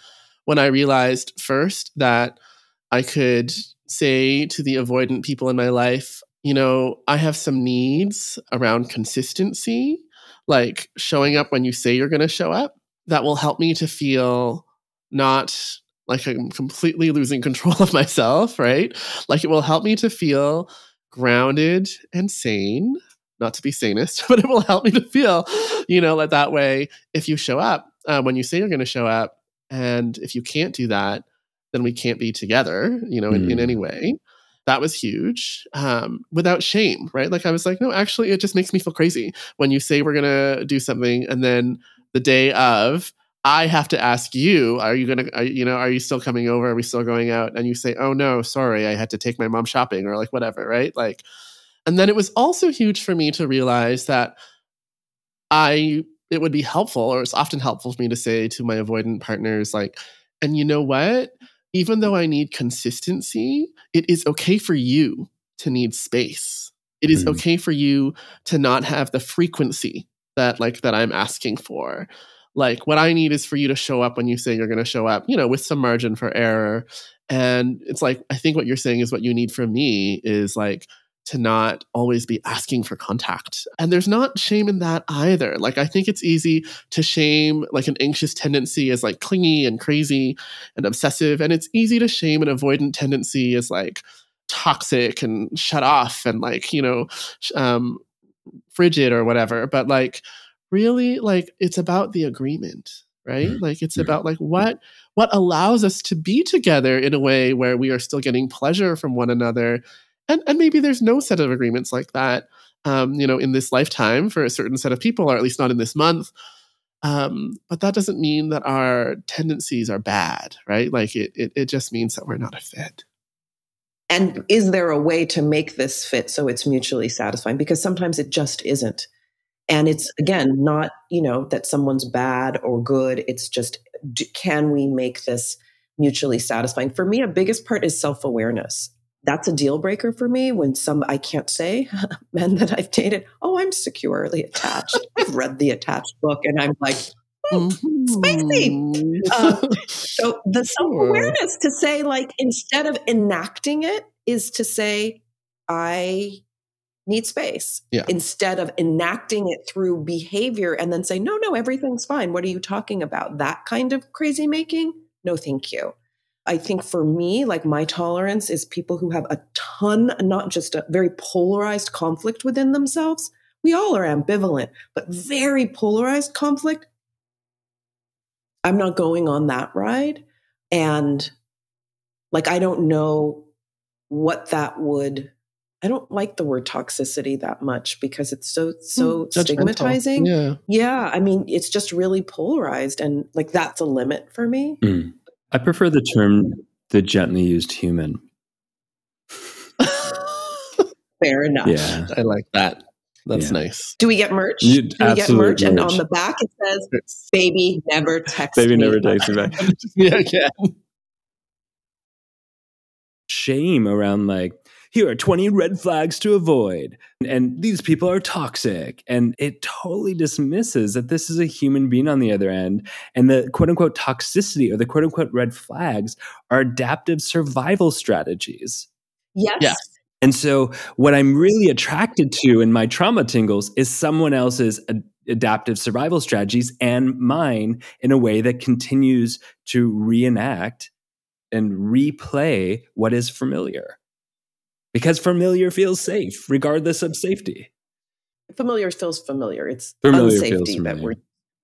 C: when I realized first that I could say to the avoidant people in my life, you know, I have some needs around consistency, like showing up when you say you're going to show up, that will help me to feel not like I'm completely losing control of myself, right? Like it will help me to feel grounded and sane, not to be sanist, but it will help me to feel, you know, like that way if you show up uh, when you say you're going to show up. And if you can't do that, then we can't be together, you know, in, in
A: Mm.
C: any way. That was huge um, without shame, right? Like I was like, no, actually, it just makes me feel crazy when you say we're going to do something and then the day of, I have to ask you, are you going to, you know, are you still coming over? Are we still going out? And you say, oh no, sorry, I had to take my mom shopping or like whatever, right? Like, and then it was also huge for me to realize that I, it would be helpful, or it's often helpful for me to say to my avoidant partners, like, and you know what? Even though I need consistency, it is okay for you to need space. It is
A: Mhm.
C: okay for you to not have the frequency that like that I'm asking for. Like what I need is for you to show up when you say you're going to show up, you know, with some margin for error. And it's like I think what you're saying is what you need from me is like to not always be asking for contact. And there's not shame in that either. Like I think it's easy to shame like an anxious tendency as like clingy and crazy and obsessive and it's easy to shame an avoidant tendency as like toxic and shut off and like, you know, um frigid or whatever, but like really like it's about the agreement, right?
A: Mhm.
C: Like it's about like what what allows us to be together in a way where we are still getting pleasure from one another. And and maybe there's no set of agreements like that um, you know, in this lifetime for a certain set of people, or at least not in this month. Um, but that doesn't mean that our tendencies are bad, right? Like it, it, it just means that we're not a fit.
B: and is there a way to make this fit so it's mutually satisfying because sometimes it just isn't and it's again not you know that someone's bad or good it's just d- can we make this mutually satisfying for me a biggest part is self-awareness that's a deal breaker for me when some i can't say men that i've dated oh i'm securely attached i've read the attached book and i'm like spicy.
C: Mhm.
B: Um, so the self-awareness to say like instead of enacting it is to say, I need space
C: Yeah.
B: instead of enacting it through behavior and then say, no, no, everything's fine. What are you talking about? That kind of crazy making? No, thank you. I think for me, like my tolerance is people who have a ton, not just a very polarized conflict within themselves. We all are ambivalent, but very polarized conflict. I'm not going on that ride. And like, I don't know what that would I don't like the word toxicity that much because it's so so
C: Judgmental.
B: stigmatizing.
C: Yeah.
B: Yeah, I mean, it's just really polarized and like that's a limit for me.
A: Mm. I prefer the term the gently used human.
B: Fair enough.
A: Yeah.
C: I like that. That's
A: Yeah.
C: nice.
B: Do we get merch?
A: You-
B: Do we get
A: absolute
B: merch? And on the back it says, "Baby never text
A: Baby
B: me."
A: never takes me back.
C: yeah, yeah.
A: Shame around like, here are 20 red flags to avoid. And these people are toxic. And it totally dismisses that this is a human being on the other end. And the quote unquote toxicity or the quote unquote red flags are adaptive survival strategies.
B: Yes.
C: Yeah.
A: And so, what I'm really attracted to in my trauma tingles is someone else's ad- adaptive survival strategies and mine in a way that continues to reenact and replay what is familiar. Because familiar feels safe, regardless of safety.
B: Familiar feels familiar. It's
A: Familiar
B: unsafety
A: feels
B: that
A: familiar.
B: we're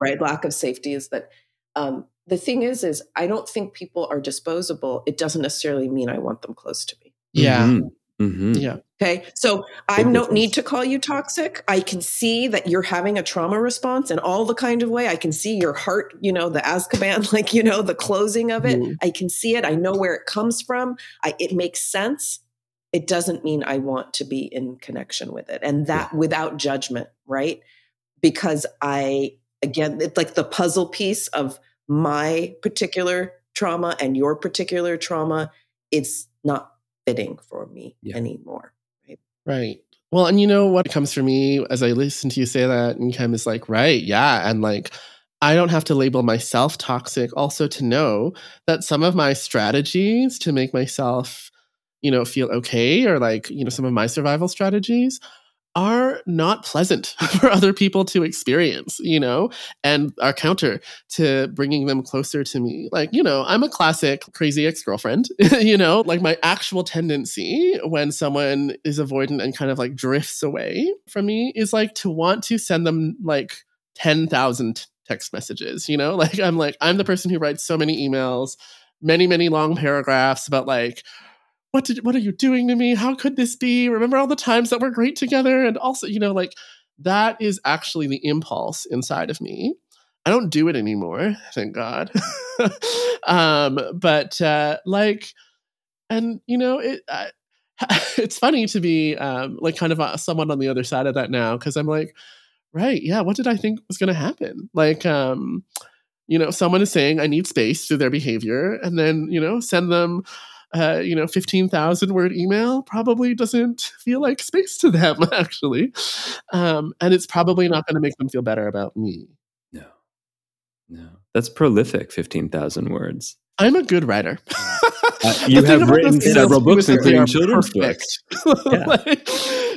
B: right. Lack of safety is that um, the thing is, is I don't think people are disposable. It doesn't necessarily mean I want them close to me.
C: Yeah.
A: Mhm. Mhm.
C: Yeah.
B: Okay. So I don't
A: difference.
B: need to call you toxic. I can see that you're having a trauma response in all the kind of way. I can see your heart, you know, the Azkaban, like, you know, the closing of it.
C: Mhm.
B: I can see it. I know where it comes from. I, it makes sense. It doesn't mean I want to be in connection with it. And that without judgment, right? Because I, again, it's like the puzzle piece of my particular trauma and your particular trauma. It's not fitting for me
A: Yeah.
B: anymore.
C: Right. Well, and you know what comes for me as I listen to you say that Nkem is like, right, yeah. And like, I don't have to label myself toxic also to know that some of my strategies to make myself, you know, feel okay or like, you know, some of my survival strategies are not pleasant for other people to experience, you know, and are counter to bringing them closer to me. Like, you know, I'm a classic crazy ex girlfriend, you know, like my actual tendency when someone is avoidant and kind of like drifts away from me is like to want to send them like 10,000 text messages, you know, like I'm like, I'm the person who writes so many emails, many, many long paragraphs about like, what did what are you doing to me? How could this be? Remember all the times that we're great together? And also, you know, like that is actually the impulse inside of me. I don't do it anymore, thank God. um, but uh, like, and you know, it. I, it's funny to be um, like kind of uh, someone on the other side of that now because I'm like, right, yeah, what did I think was going to happen? Like, um, you know, someone is saying I need space through their behavior, and then you know, send them uh, you know, 15,000 word email probably doesn't feel like space to them, actually. Um, and it's probably not going to make them feel better about me.
A: No. No. That's prolific, 15,000 words.
C: I'm a good writer.
A: Uh, you have written several books,
C: is that they
A: including children's
C: perfect.
A: books. Yeah.
C: Like,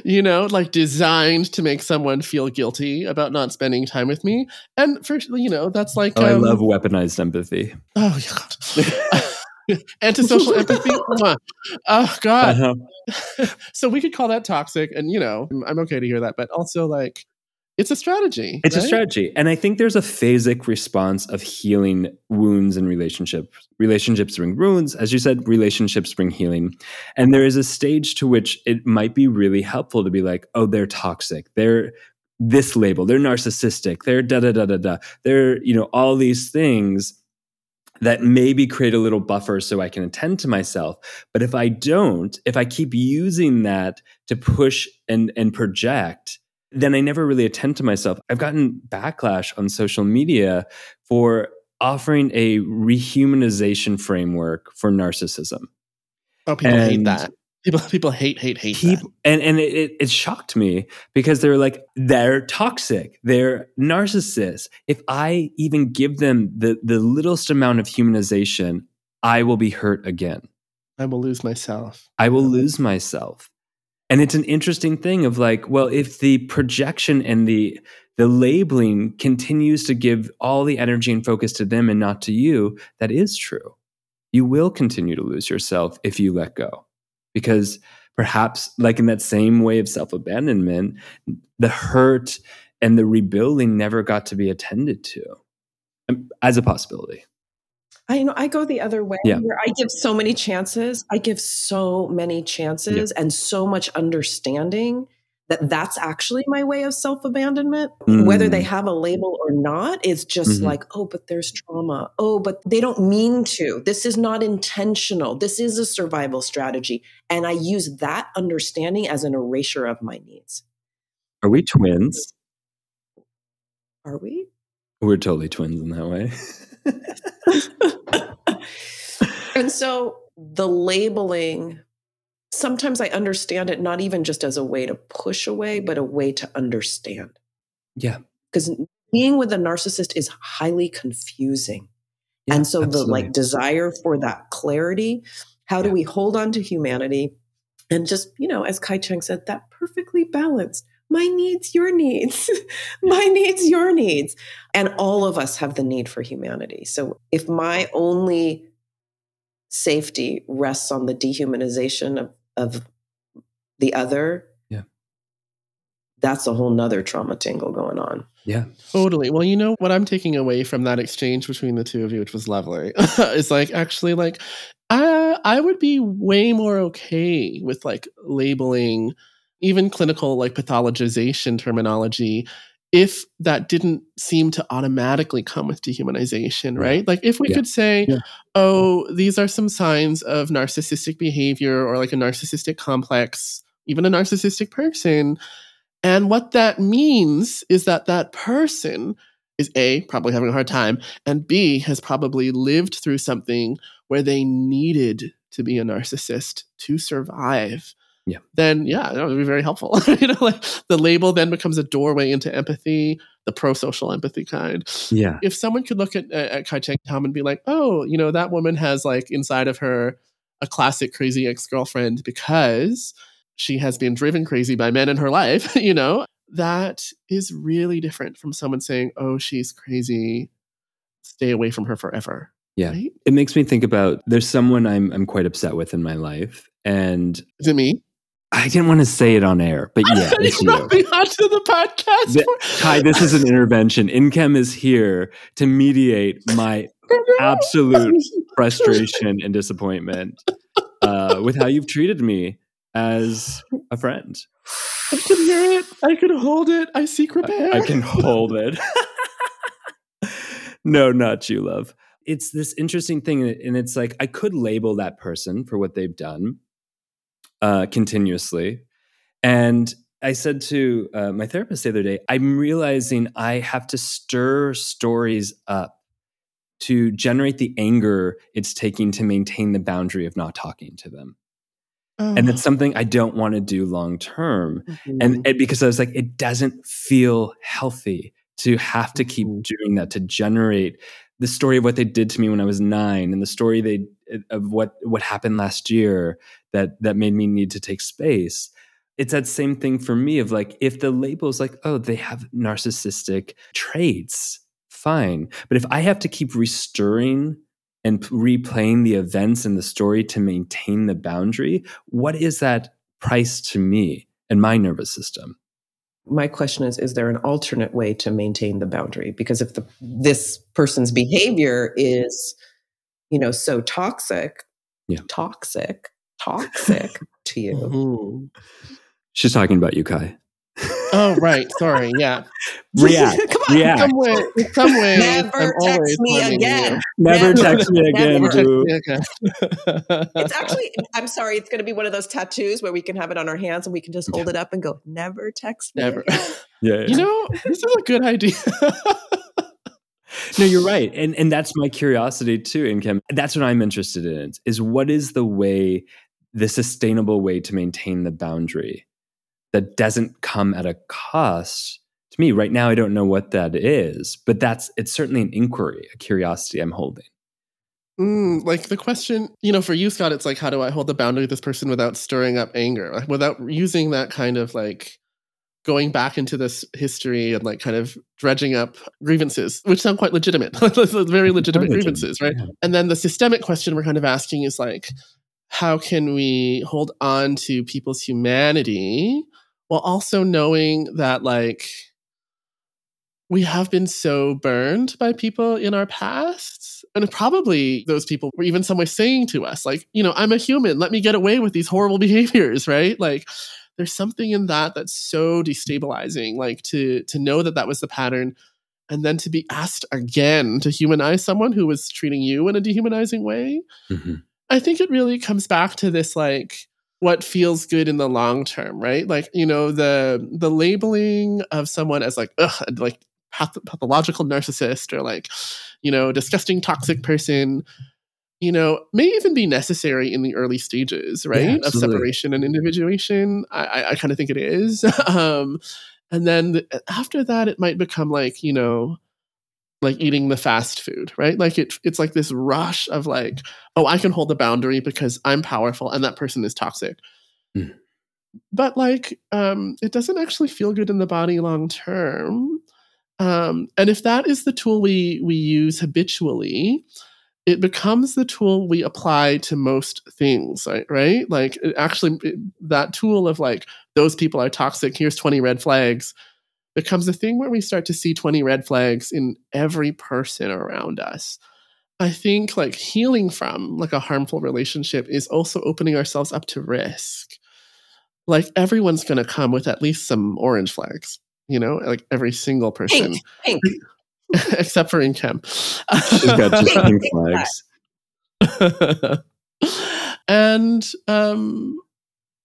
C: you know, like designed to make someone feel guilty about not spending time with me. And for, you know, that's like.
A: Oh, I
C: um,
A: love weaponized empathy.
C: Oh, God. Antisocial empathy. Oh, God.
A: Uh-huh.
C: so we could call that toxic and you know i'm okay to hear that but also like it's a strategy
A: It's a strategy. And I think there's a phasic response of healing wounds and relationships. Relationships bring wounds. As you said, relationships bring healing. And there is a stage to which it might be really helpful to be like, oh, they're toxic. They're this label. They're narcissistic. They're da da da da da. They're, you know, all these things that maybe create a little buffer so I can attend to myself. But if I don't, if I keep using that to push and, and project, then I never really attend to myself. I've gotten backlash on social media for offering a rehumanization framework for narcissism.
C: oh people hate that people people hate hate hate
A: People, and and it, it, it shocked me because they're like they're toxic, they're narcissists. If I even give them the the littlest amount of humanization, I will be hurt again.
C: I will lose myself.
A: I will lose myself. And it's an interesting thing of like, well, if the projection and the the labeling continues to give all the energy and focus to them and not to you, that is true. You will continue to lose yourself if you let go. Because perhaps, like in that same way of self abandonment, the hurt and the rebuilding never got to be attended to um, as a possibility.
B: I you know I go the other way
A: Yeah.
B: where I give so many chances. I give so many chances and so much understanding that that's actually my way of self-abandonment. Whether they
A: Mm.
B: have a label or not, it's just
A: Mhm.
B: like, oh, but there's trauma. Oh, but they don't mean to. This is not intentional. This is a survival strategy. And I use that understanding as an erasure of my needs.
A: Are we twins?
B: Are we?
A: We're totally twins in that way.
B: and so the labeling, sometimes I understand it not even just as a way to push away, but a way to understand.
A: yeah.
B: Because being with a narcissist is highly confusing.
A: Yeah,
B: and so the like desire for that clarity, how do we hold on to humanity and just, you know, as Kai Cheng said, that perfectly balanced. My needs, your needs. my needs, your needs. And all of us have the need for humanity. So if my only safety rests on the dehumanization of, of the other,
A: Yeah.
B: that's a whole nother trauma tangle going on.
A: Yeah.
C: Totally. Well, you know what I'm taking away from that exchange between the two of you, which was lovely, is like actually like I I would be way more okay with like labeling even clinical like pathologization terminology if that didn't seem to automatically come with dehumanization, right? Like if we
A: Yeah.
C: could say,
A: Yeah.
C: oh, these are some signs of narcissistic behavior or like a narcissistic complex, even a narcissistic person. And what that means is that that person is A, probably having a hard time, and B, has probably lived through something where they needed to be a narcissist to survive.
A: Yeah.
C: Then, yeah, that would be very helpful. you know, like the label then becomes a doorway into empathy, the pro social empathy kind
A: Yeah.
C: if someone could look at, at Kai Cheng Thom and be like, oh, you know, that woman has like inside of her a classic crazy ex girlfriend because she has been driven crazy by men in her life, you know, that is really different from someone saying, oh, she's crazy, stay away from her forever.
A: Yeah.
C: Right?
A: It makes me think about there's someone I'm I'm quite upset with in my life. And
C: Is it me?
A: I didn't want to say it on air, but yeah, it's
C: you brought me onto the podcast.
A: The- Kai, this is an intervention. Nkem is here to mediate my absolute frustration and disappointment uh, with how you've treated me as a friend.
C: I can hear it. I can hold it. I seek repair.
A: I can hold it. no, not you, love. It's this interesting thing, and it's like I could label that person for what they've done uh, continuously. And I said to uh, my therapist the other day, I'm realizing I have to stir stories up to generate the anger it's taking to maintain the boundary of not talking to them. And it's something I don't want to do long term
B: Mm-hmm.
A: and, and because I was like, it doesn't feel healthy to have to keep
C: Mhm.
A: doing that to generate the story of what they did to me when I was nine and the story they of what what happened last year that that made me need to take space. It's that same thing for me of like if the label is like, oh, they have narcissistic traits, fine. But if I have to keep restirring and replaying the events and the story to maintain the boundary, what is that price to me and my nervous system?
B: My question is is there an alternate way to maintain the boundary because if the this person's behavior is you know so toxic
A: Yeah.
B: toxic toxic to you
C: Mhm.
A: She's talking about you, Kai.
C: Oh, right. Sorry. Yeah.
A: React.
B: come on
A: React.
C: some way, in some way,
B: Never
C: I'm
B: text me again.
A: Never
B: Never.
A: text me again,
B: Never.
A: boo.
C: Okay.
B: it's actually i'm sorry it's going to be one of those tattoos where we can have it on our hands and we can just hold it up and go never text me
C: never.
B: again."
A: Yeah, yeah.
C: You know, this is a good idea.
A: No, you're right. And and that's my curiosity too, Nkem. That's what I'm interested in is what is the way, the sustainable way to maintain the boundary that doesn't come at a cost to me. Right now, I don't know what that is, but that's it's certainly an inquiry, a curiosity I'm holding.
C: Mm, like the question, you know, for you, Scott, it's like, how do I hold the boundary with this person without stirring up anger, like, without using that kind of like going back into this history and like kind of dredging up grievances, which sound quite legitimate, very legitimate grievances, right? Yeah. And then the systemic question we're kind of asking is like, how can we hold on to people's humanity while also knowing that like we have been so burned by people in our past. And probably those people were even some way saying to us, like, you know, I'm a human. Let me get away with these horrible behaviors, right? Like, there's something in that that's so destabilizing. Like to to know that that was the pattern, and then to be asked again to humanize someone who was treating you in a dehumanizing way. Mm-hmm. I think it really comes back to this, like, what feels good in the long term, right? Like, you know, the the labeling of someone as like, ugh, like path- pathological narcissist or like, you know, disgusting toxic person, you know, may even be necessary in the early stages, right, yeah, of separation and individuation. I, I, I kind of think it is. um, and then the, after that, it might become like, you know, like eating the fast food, right? Like it, it's like this rush of like, oh, I can hold the boundary because I'm powerful and that person is toxic. Mm. But like, um, it doesn't actually feel good in the body long term. Um, and if that is the tool we we use habitually, it becomes the tool we apply to most things, right? right? Like actually, it, that tool of like those people are toxic. Here's twenty red flags becomes a thing where we start to see 20 red flags in every person around us. I think like healing from like a harmful relationship is also opening ourselves up to risk. Like everyone's going to come with at least some orange flags you know, like every single person. Pink, pink. Except for Nkem. She's got just pink flags. and um,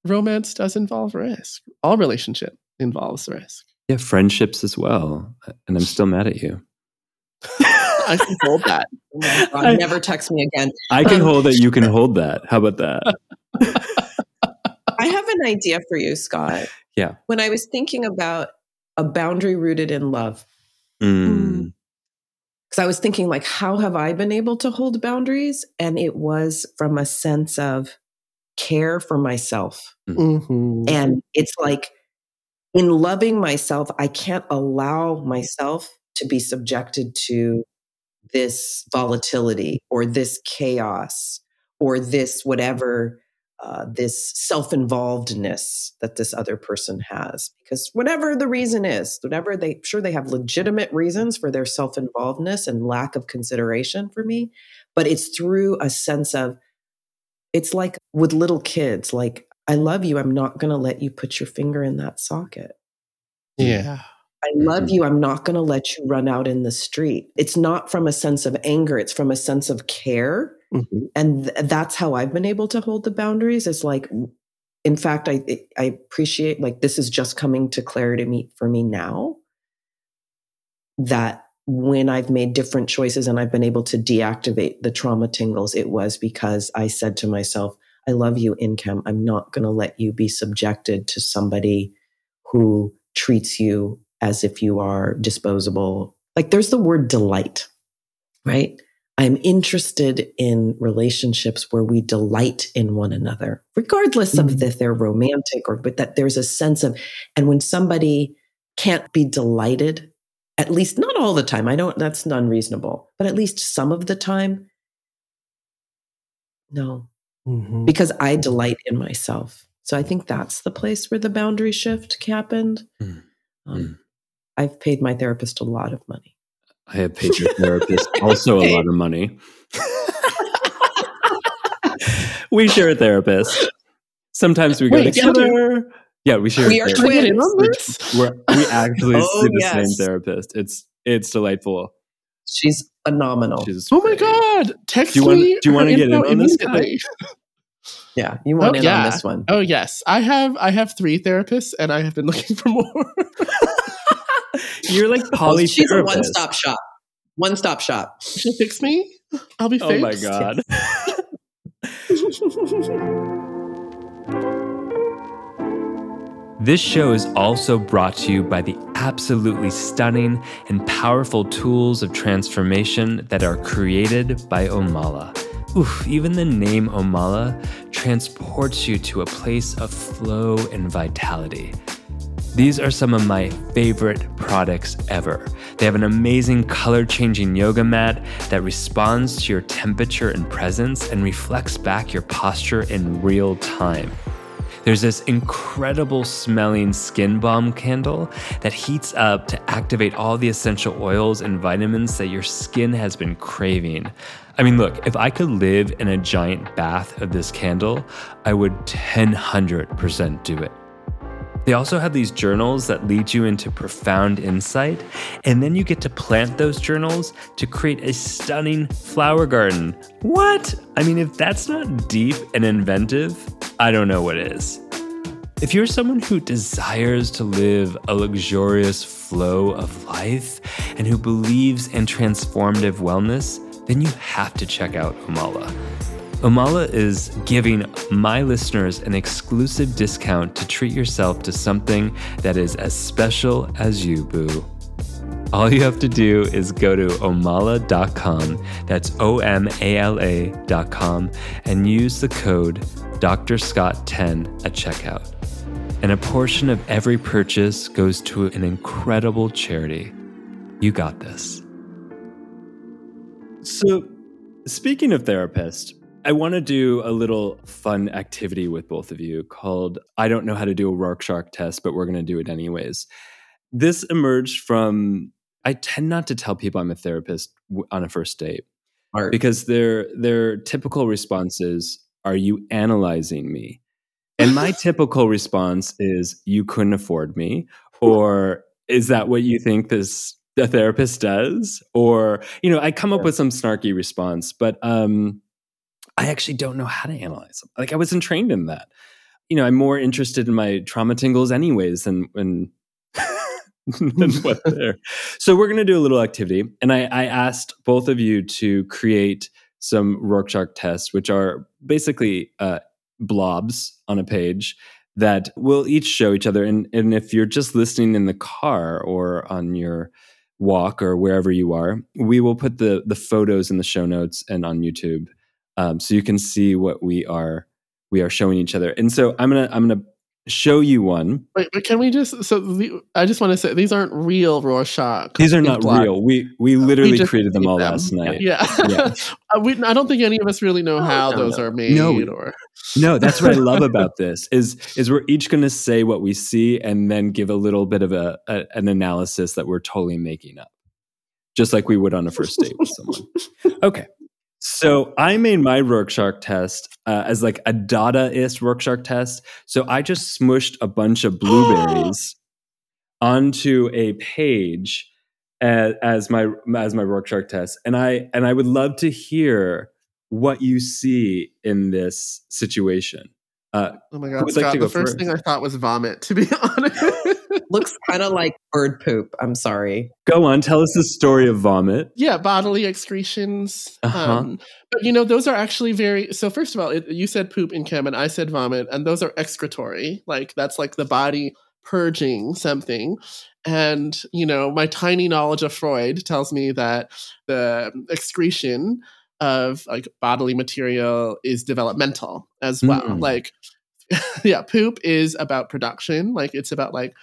C: romance does involve risk. All relationship involves risk.
A: Yeah, friendships as well. And I'm still mad at you.
C: I can hold that.
B: Oh God, never text me again.
A: I can um, hold it. You can hold that. How about that?
B: I have an idea for you, Scott.
A: Yeah.
B: When I was thinking about a boundary rooted in love. Mm. Because I was thinking, like, how have I been able to hold boundaries? And it was from a sense of care for myself. Mm-hmm. And it's like, in loving myself, I can't allow myself to be subjected to this volatility or this chaos or this whatever uh, this self-involvedness that this other person has. Because whatever the reason is whatever they sure they have legitimate reasons for their self-involvedness and lack of consideration for me but it's through a sense of it's like with little kids like i love you i'm not going to let you put your finger in that socket
C: yeah
B: I love mm-hmm. you. I'm not going to let you run out in the street. It's not from a sense of anger, it's from a sense of care Mm-hmm. And th- that's how I've been able to hold the boundaries. It's like, in fact, I I appreciate like this is just coming to clarity me for me now. That when I've made different choices and I've been able to deactivate the trauma tingles, it was because I said to myself, I love you, Nkem. I'm not going to let you be subjected to somebody who treats you as if you are disposable. Like there's the word delight, right? I'm interested in relationships where we delight in one another, regardless mm-hmm. of if they're romantic or, but that there's a sense of, and when somebody can't be delighted, at least not all the time, I don't, that's unreasonable, but at least some of the time, no, mm-hmm. because I delight in myself. So I think that's the place where the boundary shift happened. Mm-hmm. Um, I've paid my therapist a lot of money.
A: I have paid your therapist also a lot of money. we share a therapist. Sometimes we Wait, go together. Yeah, we share.
B: We are twins.
A: We're, we actually oh, see the yes. same therapist. It's it's delightful.
B: She's phenomenal. She's
C: oh my god! Text
A: do you
C: want,
A: me. Do you want to get in on this?
B: yeah, you want oh, in yeah. on this one?
C: Oh yes, I have. I have three therapists, and I have been looking for more.
A: You're like poly.
B: She's a one stop shop. One stop shop.
C: She'll fix me. I'll be fixed.
A: Oh my god. This show is also brought to you by the absolutely stunning and powerful tools of transformation that are created by Omala. Oof, even the name Omala transports you to a place of flow and vitality. These are some of my favorite products ever. They have an amazing color changing yoga mat that responds to your temperature and presence and reflects back your posture in real time. There's this incredible smelling skin balm candle that heats up to activate all the essential oils and vitamins that your skin has been craving. I mean, look, if I could live in a giant bath of this candle, I would 100% do it. They also have these journals that lead you into profound insight, and then you get to plant those journals to create a stunning flower garden. What? I mean, if that's not deep and inventive, I don't know what is. If you're someone who desires to live a luxurious flow of life and who believes in transformative wellness, then you have to check out Omala. Omala is giving my listeners an exclusive discount to treat yourself to something that is as special as you, boo. All you have to do is go to omala.com, that's O M A L A.com, and use the code Dr. Scott 10 at checkout. And a portion of every purchase goes to an incredible charity. You got this. So, speaking of therapist, I want to do a little fun activity with both of you called I don't know how to do a Rorschach test, but we're going to do it anyways. This emerged from I tend not to tell people I'm a therapist on a first date
B: Art.
A: because their their typical responses are you analyzing me? And my typical response is you couldn't afford me or is that what you think this the therapist does or you know I come up with some snarky response but um I actually don't know how to analyze them. Like I wasn't trained in that. You know, I'm more interested in my trauma tingles anyways than when than what they're. So we're gonna do a little activity. And I, I asked both of you to create some Rorschach tests, which are basically uh, blobs on a page that will each show each other. And, and if you're just listening in the car or on your walk or wherever you are, we will put the the photos in the show notes and on YouTube um, so you can see what we are we are showing each other. And so I'm gonna I'm gonna show you one.
C: Wait, but can we just? So the, I just want to say these aren't real Rorschach.
A: These are not real. We we literally
C: just
A: created them all
C: them.
A: last night.
C: Yeah,
A: Yeah.
C: Uh, we, I don't think any of us really know how
B: no,
C: those
B: no.
C: are made.
A: No,
C: or
A: No, that's what I love about this is is we're each going to say what we see and then give a little bit of a, a an analysis that we're totally making up, just like we would on a first date with someone. Okay, so I made my Rorschach test uh, as like a Dadaist Rorschach test. So I just smushed a bunch of blueberries onto a page as, as my as my Rorschach test, and I and I would love to hear what you see in this situation. Uh,
C: oh my god,
A: would like
C: the first
A: first?
C: thing I thought was vomit. To be honest,
B: Looks kind of like bird poop. I'm sorry.
A: go on, tell us the story of vomit.
C: yeah, bodily excretions.
A: Uh-huh.
C: Um, but you know, those are actually very. So first of all, it, you said poop Nkem, and I said vomit, and those are excretory. Like that's like the body purging something. And you know, my tiny knowledge of Freud tells me that the excretion of like bodily material is developmental as well.
A: Mm.
C: Like, yeah, poop is about production. Like it's about like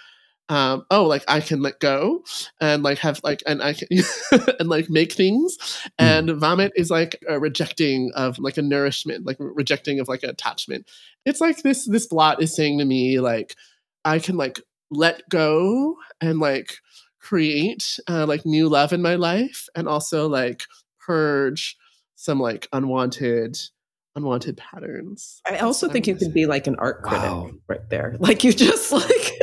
C: um, oh, like I can let go and like have like and I can and like make things. And vomit is like a rejecting of like a nourishment, like rejecting of like an attachment. It's like this this blot is saying to me like I can like let go and like create uh, like new love in my life and also like purge some like unwanted unwanted patterns.
B: I also think you could be like an art critic
A: Wow.
B: right there. Like you just like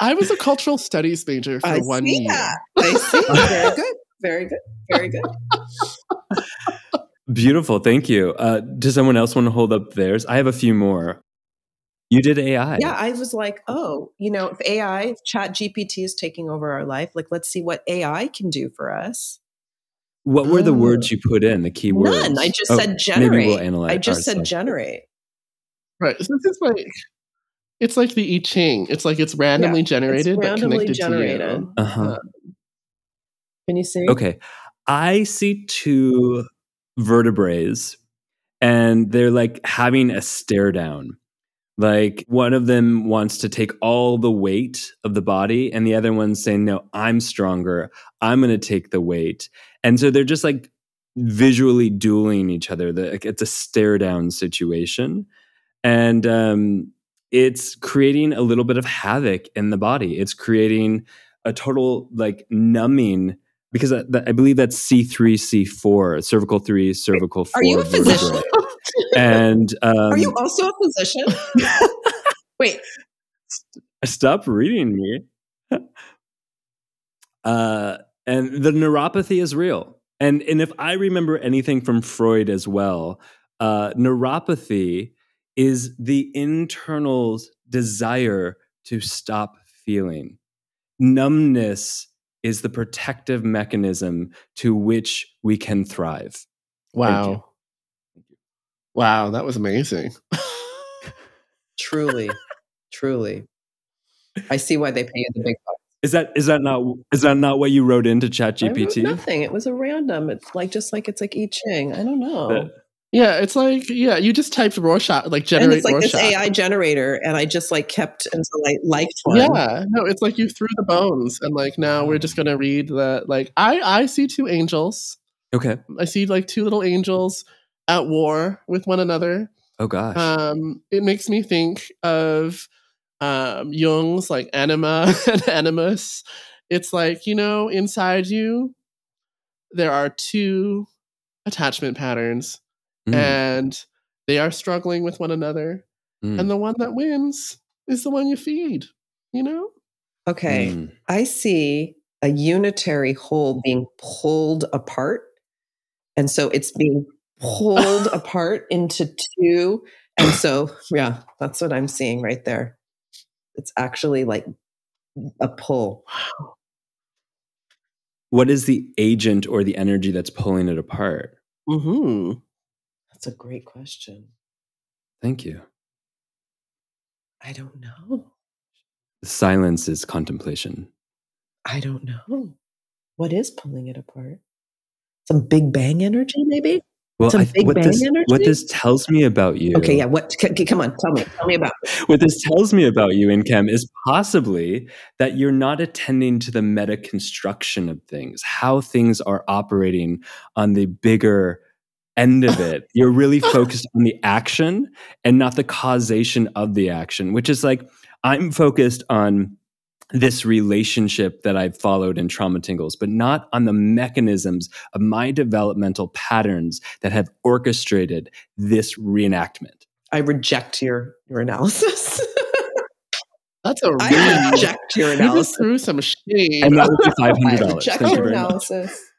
C: I was a cultural studies major for
B: I
C: one
B: see
C: year.
B: that. I see. Very good. Very good. Very good.
A: Beautiful, thank you. Uh, does someone else want to hold up theirs? I have a few more. You did AI.
B: Yeah, I was like, oh, you know, if AI, if Chat GPT is taking over our life, like let's see what AI can do for us.
A: What were the
B: Oh.
A: words you put in? The key words.
B: None. I just
A: Oh,
B: said
A: Maybe
B: generate.
A: we'll analyze.
B: I just said
A: ourselves.
B: generate.
C: Right. So this is like it's like the I Ching. It's like it's randomly
B: Yeah,
C: generated
B: it's
C: but
B: randomly
C: connected
B: generated.
C: to you.
A: Uh-huh.
B: Can you see?
A: Okay. I see two vertebrae and they're like having a stare down. Like one of them wants to take all the weight of the body, and the other one's saying, No, I'm stronger. I'm going to take the weight. And so they're just like visually dueling each other. The- like, It's a stare down situation. And um, it's creating a little bit of havoc in the body. It's creating a total like numbing because I, I believe that's C3, C4, cervical three, cervical four.
B: Are you a physician?
A: And um,
B: Are you also a physician? Wait,
A: stop reading me. uh, and the neuropathy is real. And and if I remember anything from Freud as well, uh, neuropathy is the internal desire to stop feeling. Numbness is the protective mechanism to which we can thrive.
C: Wow. Wow, that was amazing.
B: truly, truly. I see why they pay you the big bucks.
A: Is that is that not is that not what you wrote into
B: I wrote
A: ChatGPT?
B: nothing. It was a random. It's like just like it's like I Ching. I don't know.
A: That-
C: yeah, it's like yeah, you just typed Rorschach like
B: and
C: generate
B: it's like
C: Rorschach.
B: this AI generator, and I just like kept until I liked one.
C: Yeah, no, it's like you threw the bones, and like now we're just gonna read that. like I I see two angels.
A: Okay.
C: I see like two little angels at war with one another.
A: Oh gosh.
C: Um, it makes me think of um, Jung's like anima and animus. It's like you know, inside you, there are two attachment patterns,
A: Mm,
C: and they are struggling with one another.
A: mm,
C: And the one that wins is the one you feed. You know?
B: Okay.
A: mm.
B: I see a unitary whole being pulled apart. And so it's being pulled apart into two. And so, yeah, that's what I'm seeing right there. It's actually like a pull.
A: What is the agent or the energy that's pulling it apart?
C: Mm-hmm.
B: That's a great question.
A: Thank you.
B: I don't know.
A: Silence is contemplation.
B: I don't know. What is pulling it apart? Some big bang energy, maybe?
A: Well, I- what this what this tells me about you.
B: Okay, yeah. What? c- c- come on, tell me. Tell me about.
A: What this tells me about you, Nkem, is possibly that you're not attending to the meta construction of things, how things are operating on the bigger end of it. You're really focused on the action and not the causation of the action, which is like I'm focused on this relationship that I've followed in Trauma Tingles, but not on the mechanisms of my developmental patterns that have orchestrated this reenactment.
B: I reject your your analysis.
C: That's a
B: I
C: read.
B: reject your
C: You
B: analysis.
C: threw some shade.
A: And that would be five
B: I
A: dollars.
B: reject
A: Thank you
B: your
A: much.
B: analysis.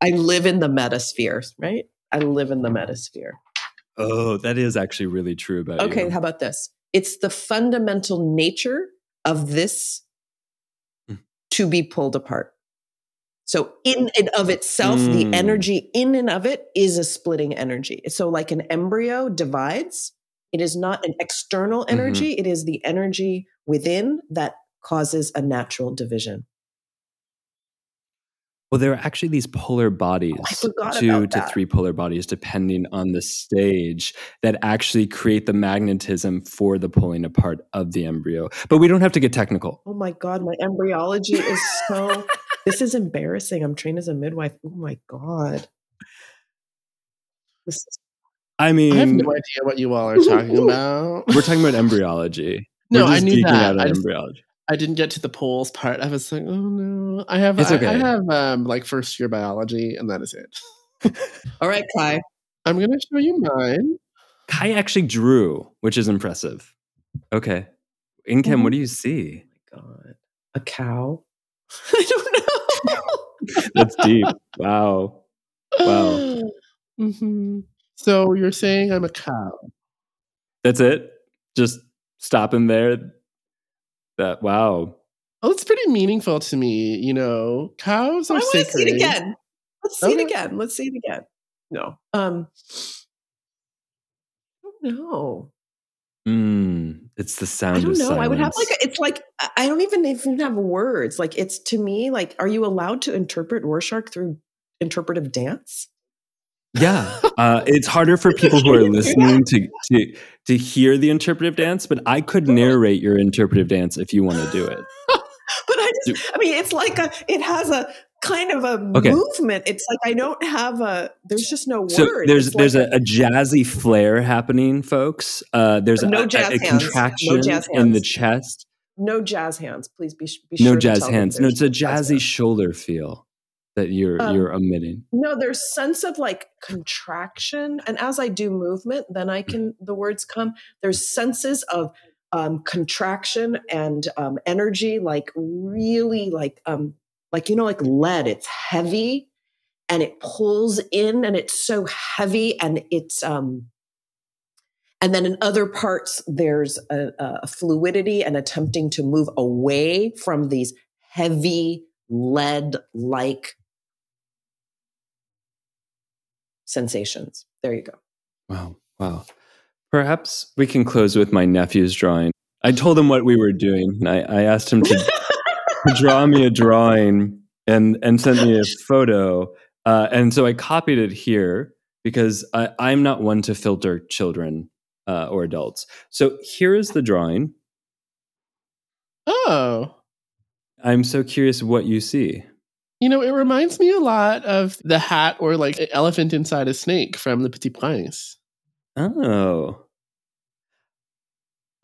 B: I live in the metasphere, right? I live in the metasphere.
A: Oh, that is actually really true about
B: Okay,
A: you.
B: how about this? It's the fundamental nature of this
A: Mm.
B: to be pulled apart. So, in and of itself, the
A: Mm.
B: energy in and of it is a splitting energy. So, like an embryo divides, it is not an external
A: Mm-hmm.
B: energy, it is the energy within that causes a natural division.
A: Well, there are actually these polar bodies,
B: Oh, I forgot
A: two to
B: that.
A: three polar bodies, depending on the stage, that actually create the magnetism for the pulling apart of the embryo. But we don't have to get technical.
B: Oh my God, my embryology is so. this is embarrassing. I'm trained as a midwife. Oh my God. This is,
A: I mean,
C: I have no idea what you all are talking about.
A: we're talking about embryology.
C: no,
A: we're
C: I
A: just
C: knew that.
A: out
C: I, just-
A: embryology.
C: I didn't get to the polls part. I was like, oh no. I have
A: It's
C: I, I have um, like first year biology, and that is it.
B: all right, Kai.
C: I'm gonna show you mine.
A: Kai actually drew, which is impressive. Okay. Nkem,
C: Mm-hmm.
A: what do you see?
B: God. A cow? I don't know.
A: That's deep. Wow. Wow.
C: hmm So you're saying I'm a cow?
A: That's it? Just stopping there? That wow.
C: Oh, it's pretty meaningful to me. You know, cows
B: I
C: are
B: want to see it again. Let's see
C: Okay.
B: it again. Let's see it again. No. Um, I don't know.
A: Mm, it's the sound
B: I don't know.
A: silence.
B: I would have like a, it's like I- I don't even even have words. Like it's to me like are you allowed to interpret Rorschach through interpretive dance?
A: Yeah, uh, it's harder for people who are listening to, to to hear the interpretive dance, but I could narrate your interpretive dance if you want to do it.
B: but I just I mean it's like a it has a kind of a
A: Okay.
B: movement. It's like I don't have a there's just no word.
A: So there's
B: It's
A: there's
B: like
A: a, a jazzy flair happening, folks. Uh, there's
B: No
A: a-
B: jazz
A: a,
B: hands. No jazz
A: in the chest.
B: no jazz hands. Please be, be
A: No
B: sure
A: jazz hands. No, it's a jazzy shoulder feel that you're
B: Um,
A: you're omitting.
B: No, there's sense of like contraction, and as I do movement, then I can the words come. There's senses of um, contraction and um, energy, like really like um, like you know like lead. It's heavy, and it pulls in, and it's so heavy, and it's um, and then in other parts there's a, a fluidity and attempting to move away from these heavy lead like sensations. There you go.
A: Wow, wow. Perhaps we can close with my nephew's drawing. I told him what we were doing, and I, I asked him to, to draw me a drawing and and sent me a photo. Uh, and so I copied it here because I, I'm not one to filter children uh, or adults. So here is the drawing.
C: Oh.
A: I'm so curious what you see.
C: You know, it reminds me a lot of the hat or like an elephant inside a snake from the Petit Prince.
A: Oh.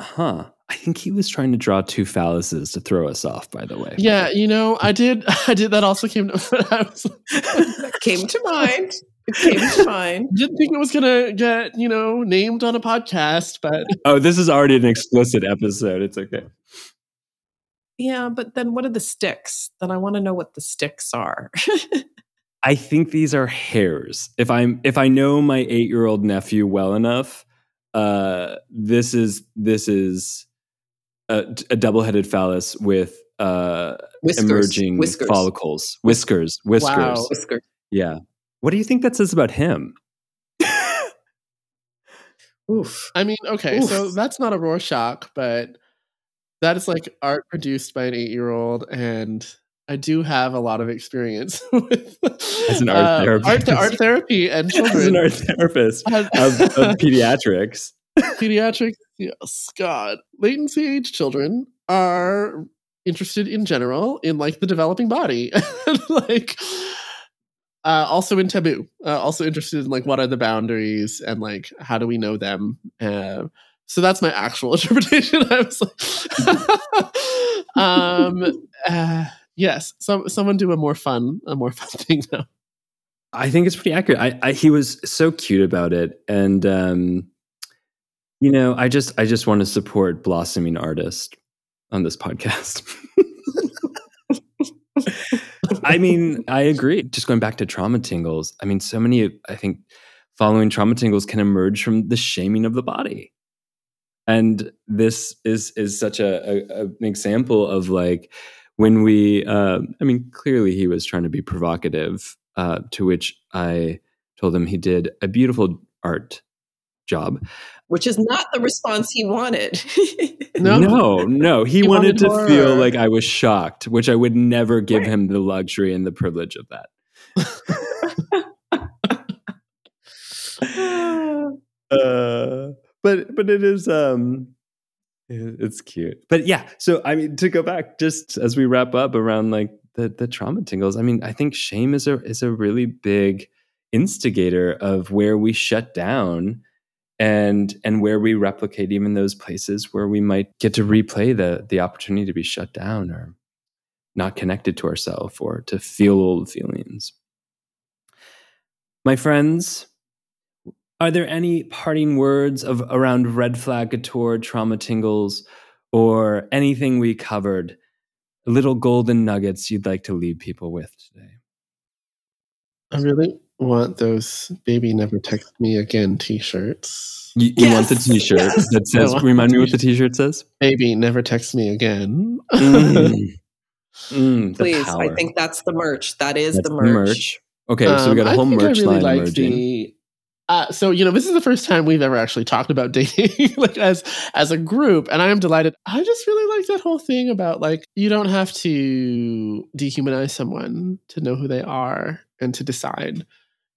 A: Huh. I think he was trying to draw two phalluses to throw us off, by the way.
C: Yeah, you know, I did I did that also came to I was,
B: That came to mind. It came to mind.
C: didn't think it was gonna get, you know, named on a podcast, but
A: Oh, this is already an explicit episode. It's okay.
B: Yeah, but then what are the sticks? Then I want to know what the sticks are.
A: I think these are hairs. If I'm if I know my 8-year-old nephew well enough, uh this is this is a, a double-headed phallus with uh
B: Whiskers.
A: emerging
B: Whiskers.
A: follicles. Whiskers. Whiskers.
C: Wow.
B: Whiskers.
A: Yeah. What do you think that says about him?
B: Oof.
C: I mean, okay, so that's not a Rorschach, but that is like art produced by an eight year old, and I do have a lot of experience with
A: As an art
C: uh,
A: therapist.
C: art, art therapy and children.
A: As an art therapist of, of pediatrics.
C: pediatric yes god latency age children are interested in general in like the developing body like uh, also in taboo uh, also interested in like what are the boundaries and like how do we know them uh, so that's my actual interpretation i was like um uh, yes some someone do a more fun a more fun thing now
A: I think it's pretty accurate. I, I he was so cute about it, and um, you know, I just I just want to support blossoming artist on this podcast. I mean, I agree. Just going back to trauma tingles, I mean, so many. I think following trauma tingles can emerge from the shaming of the body, and this is is such a, a an example of like when we. Uh, I mean, clearly he was trying to be provocative uh, to which I told him he did a beautiful art job.
B: Which is not the response he wanted.
C: No.
A: no, no. He,
C: He
A: wanted,
C: wanted
A: to feel like I was shocked, which I would never give him the luxury and the privilege of that. uh, but but it is um it's cute. But yeah, so I mean to go back just as we wrap up around like the the trauma tingles, I mean I think shame is a is a really big instigator of where we shut down and and where we replicate even those places where we might get to replay the the opportunity to be shut down or not connected to ourselves or to feel old feelings. My friends, are there any parting words of around red flag couture, trauma tingles, or anything we covered? Little golden nuggets you'd like to leave people with today?
C: I really want those baby never text me again t-shirts.
A: You, you want the T-shirt
B: yes.
A: that says? Remind me what the T-shirt says.
C: Baby never text me again.
A: Mm. Mm, the
B: Please, I think that's the merch. That is
A: That's
B: the merch.
A: Okay, so we got a
C: Um,
A: whole
C: I think
A: merch
C: I really
A: line
C: like
A: emerging.
C: the Uh, so you know, this is the first time we've ever actually talked about dating, like as as a group, and I am delighted. I just really like that whole thing about like you don't have to dehumanize someone to know who they are and to decide,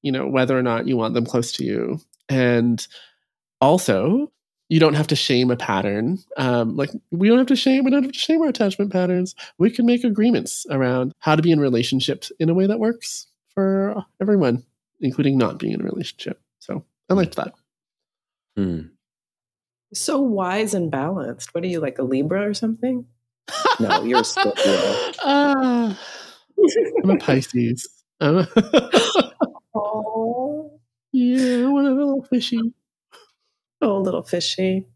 C: you know, whether or not you want them close to you, and also you don't have to shame a pattern. Um, like we don't have to shame. We don't have to shame our attachment patterns. We can make agreements around how to be in relationships in a way that works for everyone, including not being in a relationship. So I liked that.
A: Hmm.
B: So wise and balanced. What are you like a Libra or something? No, you're a Scorpio.
C: Uh, I'm a Pisces. I'm a
B: oh,
C: yeah, one of a little fishy.
B: oh, a little fishy.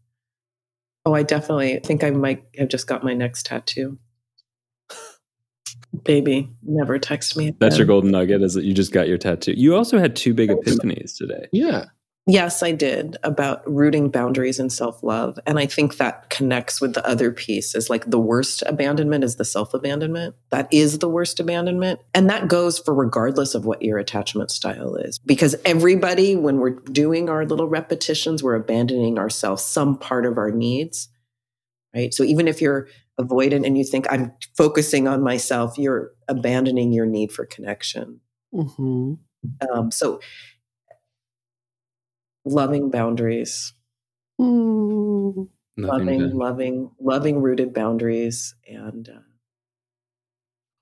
B: Oh, I definitely think I might have just got my next tattoo. Baby, never text me.
A: That's your golden nugget is that you just got your tattoo. You also had two big epiphanies today.
C: Yeah.
B: Yes, I did about rooting boundaries and self love. And I think that connects with the other piece is like the worst abandonment is the self abandonment. That is the worst abandonment. And that goes for regardless of what your attachment style is. Because everybody, when we're doing our little repetitions, we're abandoning ourselves, some part of our needs. Right. So even if you're avoidant and you think I'm focusing on myself, you're abandoning your need for connection.
C: hmm
B: Um, so loving boundaries.
C: Mm.
A: Nothing
B: loving,
A: to-
B: loving, loving rooted boundaries and uh,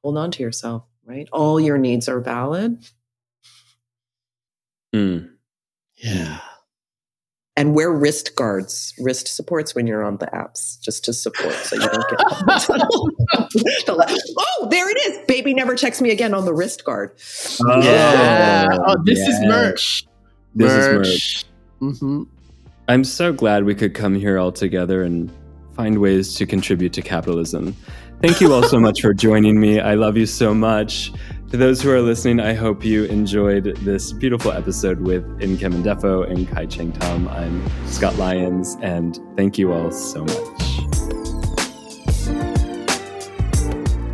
B: hold on to yourself, right? All your needs are valid
A: Hmm.
C: Yeah.
B: And wear wrist guards, wrist supports when you're on the apps just to support so you don't get. Oh, there it is. Baby never checks me again on the wrist guard.
C: Yeah. Oh, this is
A: yeah.
C: merch.
A: This is merch.
C: hmm
A: I'm so glad we could come here all together and find ways to contribute to capitalism. Thank you all so much for joining me. I love you so much. To those who are listening, I hope you enjoyed this beautiful episode with Nkem Ndefo and Kai Cheng Thom. I'm Scott Lyons, and thank you all so much.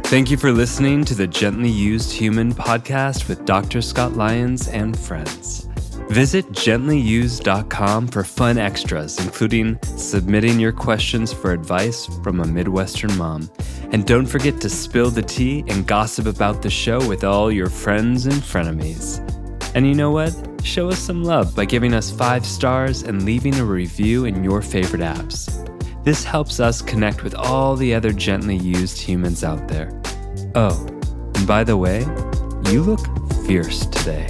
A: Thank you for listening to the Gently Used Human podcast with Dr. Scott Lyons and friends. Visit gentlyused.com for fun extras, including submitting your questions for advice from a Midwestern mom. And don't forget to spill the tea and gossip about the show with all your friends and frenemies. And you know what? Show us some love by giving us five stars and leaving a review in your favorite apps. This helps us connect with all the other gently used humans out there. Oh, and by the way, you look fierce today.